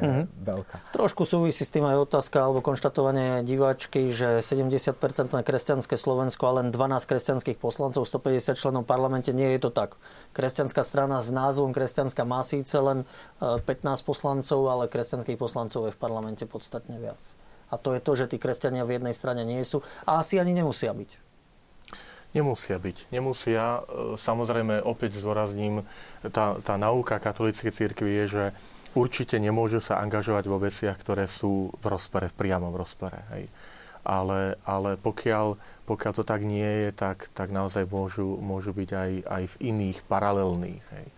mm-hmm. veľká. Trošku súvisí s tým aj otázka alebo konštatovanie diváčky, že 70% kresťanské Slovensko a len 12 kresťanských poslancov, 150 členov v parlamente, nie je to tak. Kresťanská strana s názvom Kresťanská má síce len 15 e, poslancov, ale kresťanských poslancov je v parlamente podstatne viac. A to je to, že tí kresťania v jednej strane nie sú a asi ani nemusia byť. Nemusia byť. Nemusia. E, samozrejme, opäť zvorazním, tá, tá nauka katolíckej cirkvi je, že určite nemôžu sa angažovať vo veciach, ktoré sú v rozpore, v priamom rozpore. Hej. Ale, ale pokiaľ, pokiaľ to tak nie je, tak, tak naozaj môžu, môžu byť aj, aj v iných paralelných. Hej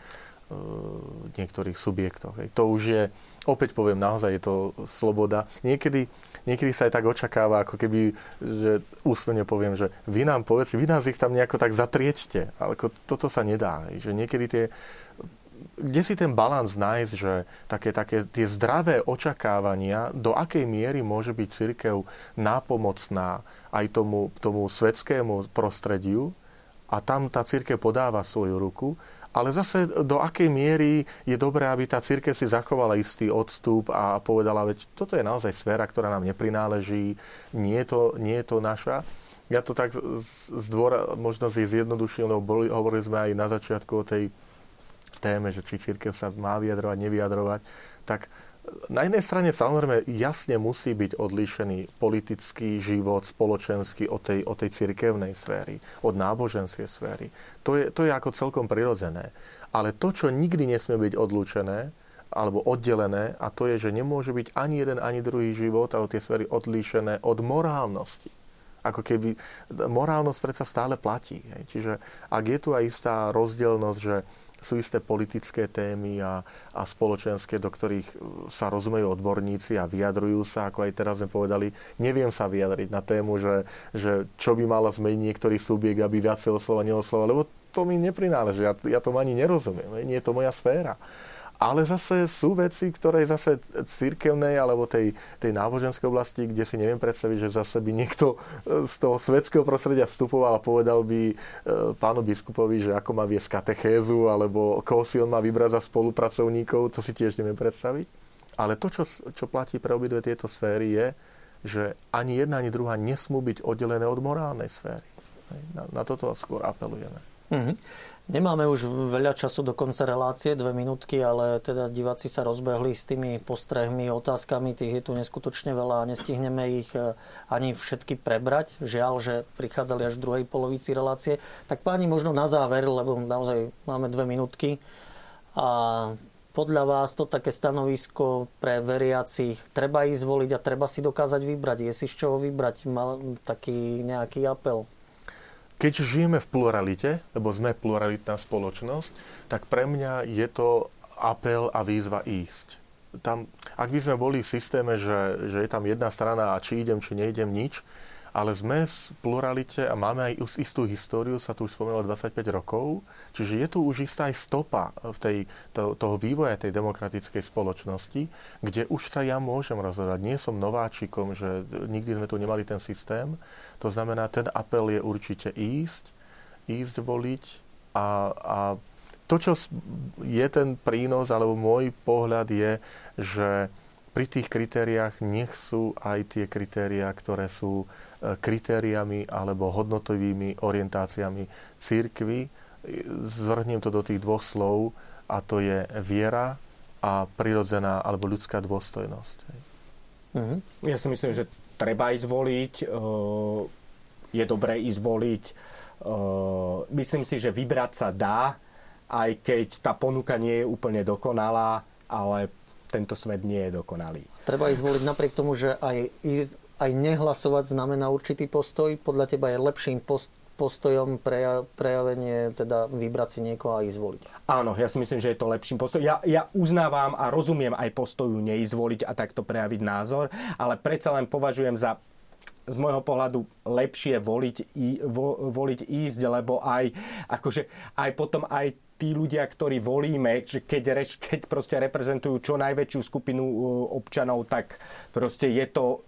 niektorých subjektoch. To už je, opäť poviem, naozaj je to sloboda. Niekedy, niekedy sa aj tak očakáva, ako keby, že úsmene poviem, že vy nám povedzte, vy nás ich tam nejako tak zatriečte. Ale ako toto sa nedá. Že niekedy tie kde si ten balans nájsť, že také, také tie zdravé očakávania, do akej miery môže byť církev nápomocná aj tomu, tomu svetskému prostrediu a tam tá církev podáva svoju ruku ale zase do akej miery je dobré, aby tá církev si zachovala istý odstup a povedala, veď toto je naozaj sféra, ktorá nám neprináleží, nie je to, nie je to naša. Ja to tak zdvora, možno si zjednodušil, boli, hovorili sme aj na začiatku o tej téme, že či církev sa má vyjadrovať, nevyjadrovať, tak na jednej strane samozrejme jasne musí byť odlíšený politický život, spoločenský od tej, od tej cirkevnej sféry, od náboženskej sféry. To je, to je ako celkom prirodzené. Ale to, čo nikdy nesmie byť odlúčené, alebo oddelené, a to je, že nemôže byť ani jeden, ani druhý život, alebo tie sféry odlíšené od morálnosti. Ako keby morálnosť predsa stále platí. Hej. Čiže ak je tu aj istá rozdielnosť, že sú isté politické témy a, a spoločenské, do ktorých e, sa rozumejú odborníci a vyjadrujú sa, ako aj teraz sme povedali. Neviem sa vyjadriť na tému, že, že čo by mala zmeniť niektorý subjekt, aby viacej oslova neoslova, lebo to mi neprináleží. Ja, ja tomu ani nerozumiem. Nie je to moja sféra. Ale zase sú veci, ktoré zase církevnej alebo tej, tej náboženskej oblasti, kde si neviem predstaviť, že zase by niekto e, z toho svetského prostredia vstupoval a povedal by e, pánu biskupovi, že ako má viesť katechézu, alebo koho si on má vybrať za spolupracovníkov, to si tiež neviem predstaviť. Ale to, čo, čo platí pre obidve tieto sféry, je, že ani jedna, ani druhá nesmú byť oddelené od morálnej sféry. Na, na toto skôr apelujeme. Mm-hmm. Nemáme už veľa času do konca relácie, dve minútky, ale teda diváci sa rozbehli s tými postrehmi, otázkami, tých je tu neskutočne veľa a nestihneme ich e, ani všetky prebrať. Žiaľ, že prichádzali až v druhej polovici relácie. Tak páni, možno na záver, lebo naozaj máme dve minútky. A podľa vás to také stanovisko pre veriacich, treba ísť zvoliť a treba si dokázať vybrať. Je si z čoho vybrať? Mal taký nejaký apel? Keďže žijeme v pluralite, lebo sme pluralitná spoločnosť, tak pre mňa je to apel a výzva ísť. Tam, ak by sme boli v systéme, že, že je tam jedna strana a či idem, či neidem, nič, ale sme v pluralite a máme aj istú históriu, sa tu už spomínalo 25 rokov, čiže je tu už istá aj stopa v tej, to, toho vývoja tej demokratickej spoločnosti, kde už sa ja môžem rozhodovať. Nie som nováčikom, že nikdy sme tu nemali ten systém. To znamená, ten apel je určite ísť, ísť voliť a, a to, čo je ten prínos, alebo môj pohľad je, že pri tých kritériách nech sú aj tie kritériá, ktoré sú e, kritériami alebo hodnotovými orientáciami církvy. Zhrním to do tých dvoch slov a to je viera a prirodzená alebo ľudská dôstojnosť. Mm-hmm. Ja si myslím, že treba ísť voliť, e, je dobré ísť voliť. E, myslím si, že vybrať sa dá, aj keď tá ponuka nie je úplne dokonalá, ale tento svet nie je dokonalý. Treba ísť voliť napriek tomu, že aj, aj nehlasovať znamená určitý postoj. Podľa teba je lepším post, postojom preja, prejavenie, teda vybrať si niekoho a ísť voliť. Áno, ja si myslím, že je to lepším postojom. Ja, ja uznávam a rozumiem aj postoju neísť voliť a takto prejaviť názor, ale predsa len považujem za z môjho pohľadu lepšie voliť, vo, voliť ísť, lebo aj, akože, aj potom aj tí ľudia, ktorí volíme, že keď, keď proste reprezentujú čo najväčšiu skupinu uh, občanov, tak proste je to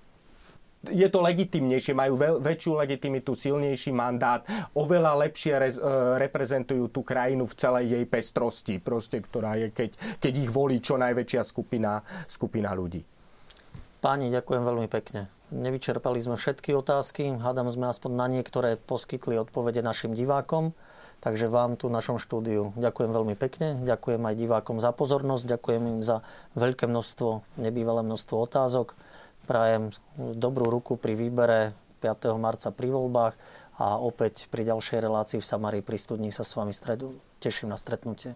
je to legitimnejšie, majú väčšiu legitimitu, silnejší mandát, oveľa lepšie re, uh, reprezentujú tú krajinu v celej jej pestrosti, proste, ktorá je, keď, keď ich volí čo najväčšia skupina, skupina ľudí. Páni, ďakujem veľmi pekne. Nevyčerpali sme všetky otázky, hádam sme aspoň na niektoré poskytli odpovede našim divákom. Takže vám tu v našom štúdiu ďakujem veľmi pekne, ďakujem aj divákom za pozornosť, ďakujem im za veľké množstvo, nebývalé množstvo otázok. Prajem dobrú ruku pri výbere 5. marca pri voľbách a opäť pri ďalšej relácii v Samárii pri studni sa s vami stredu. Teším na stretnutie.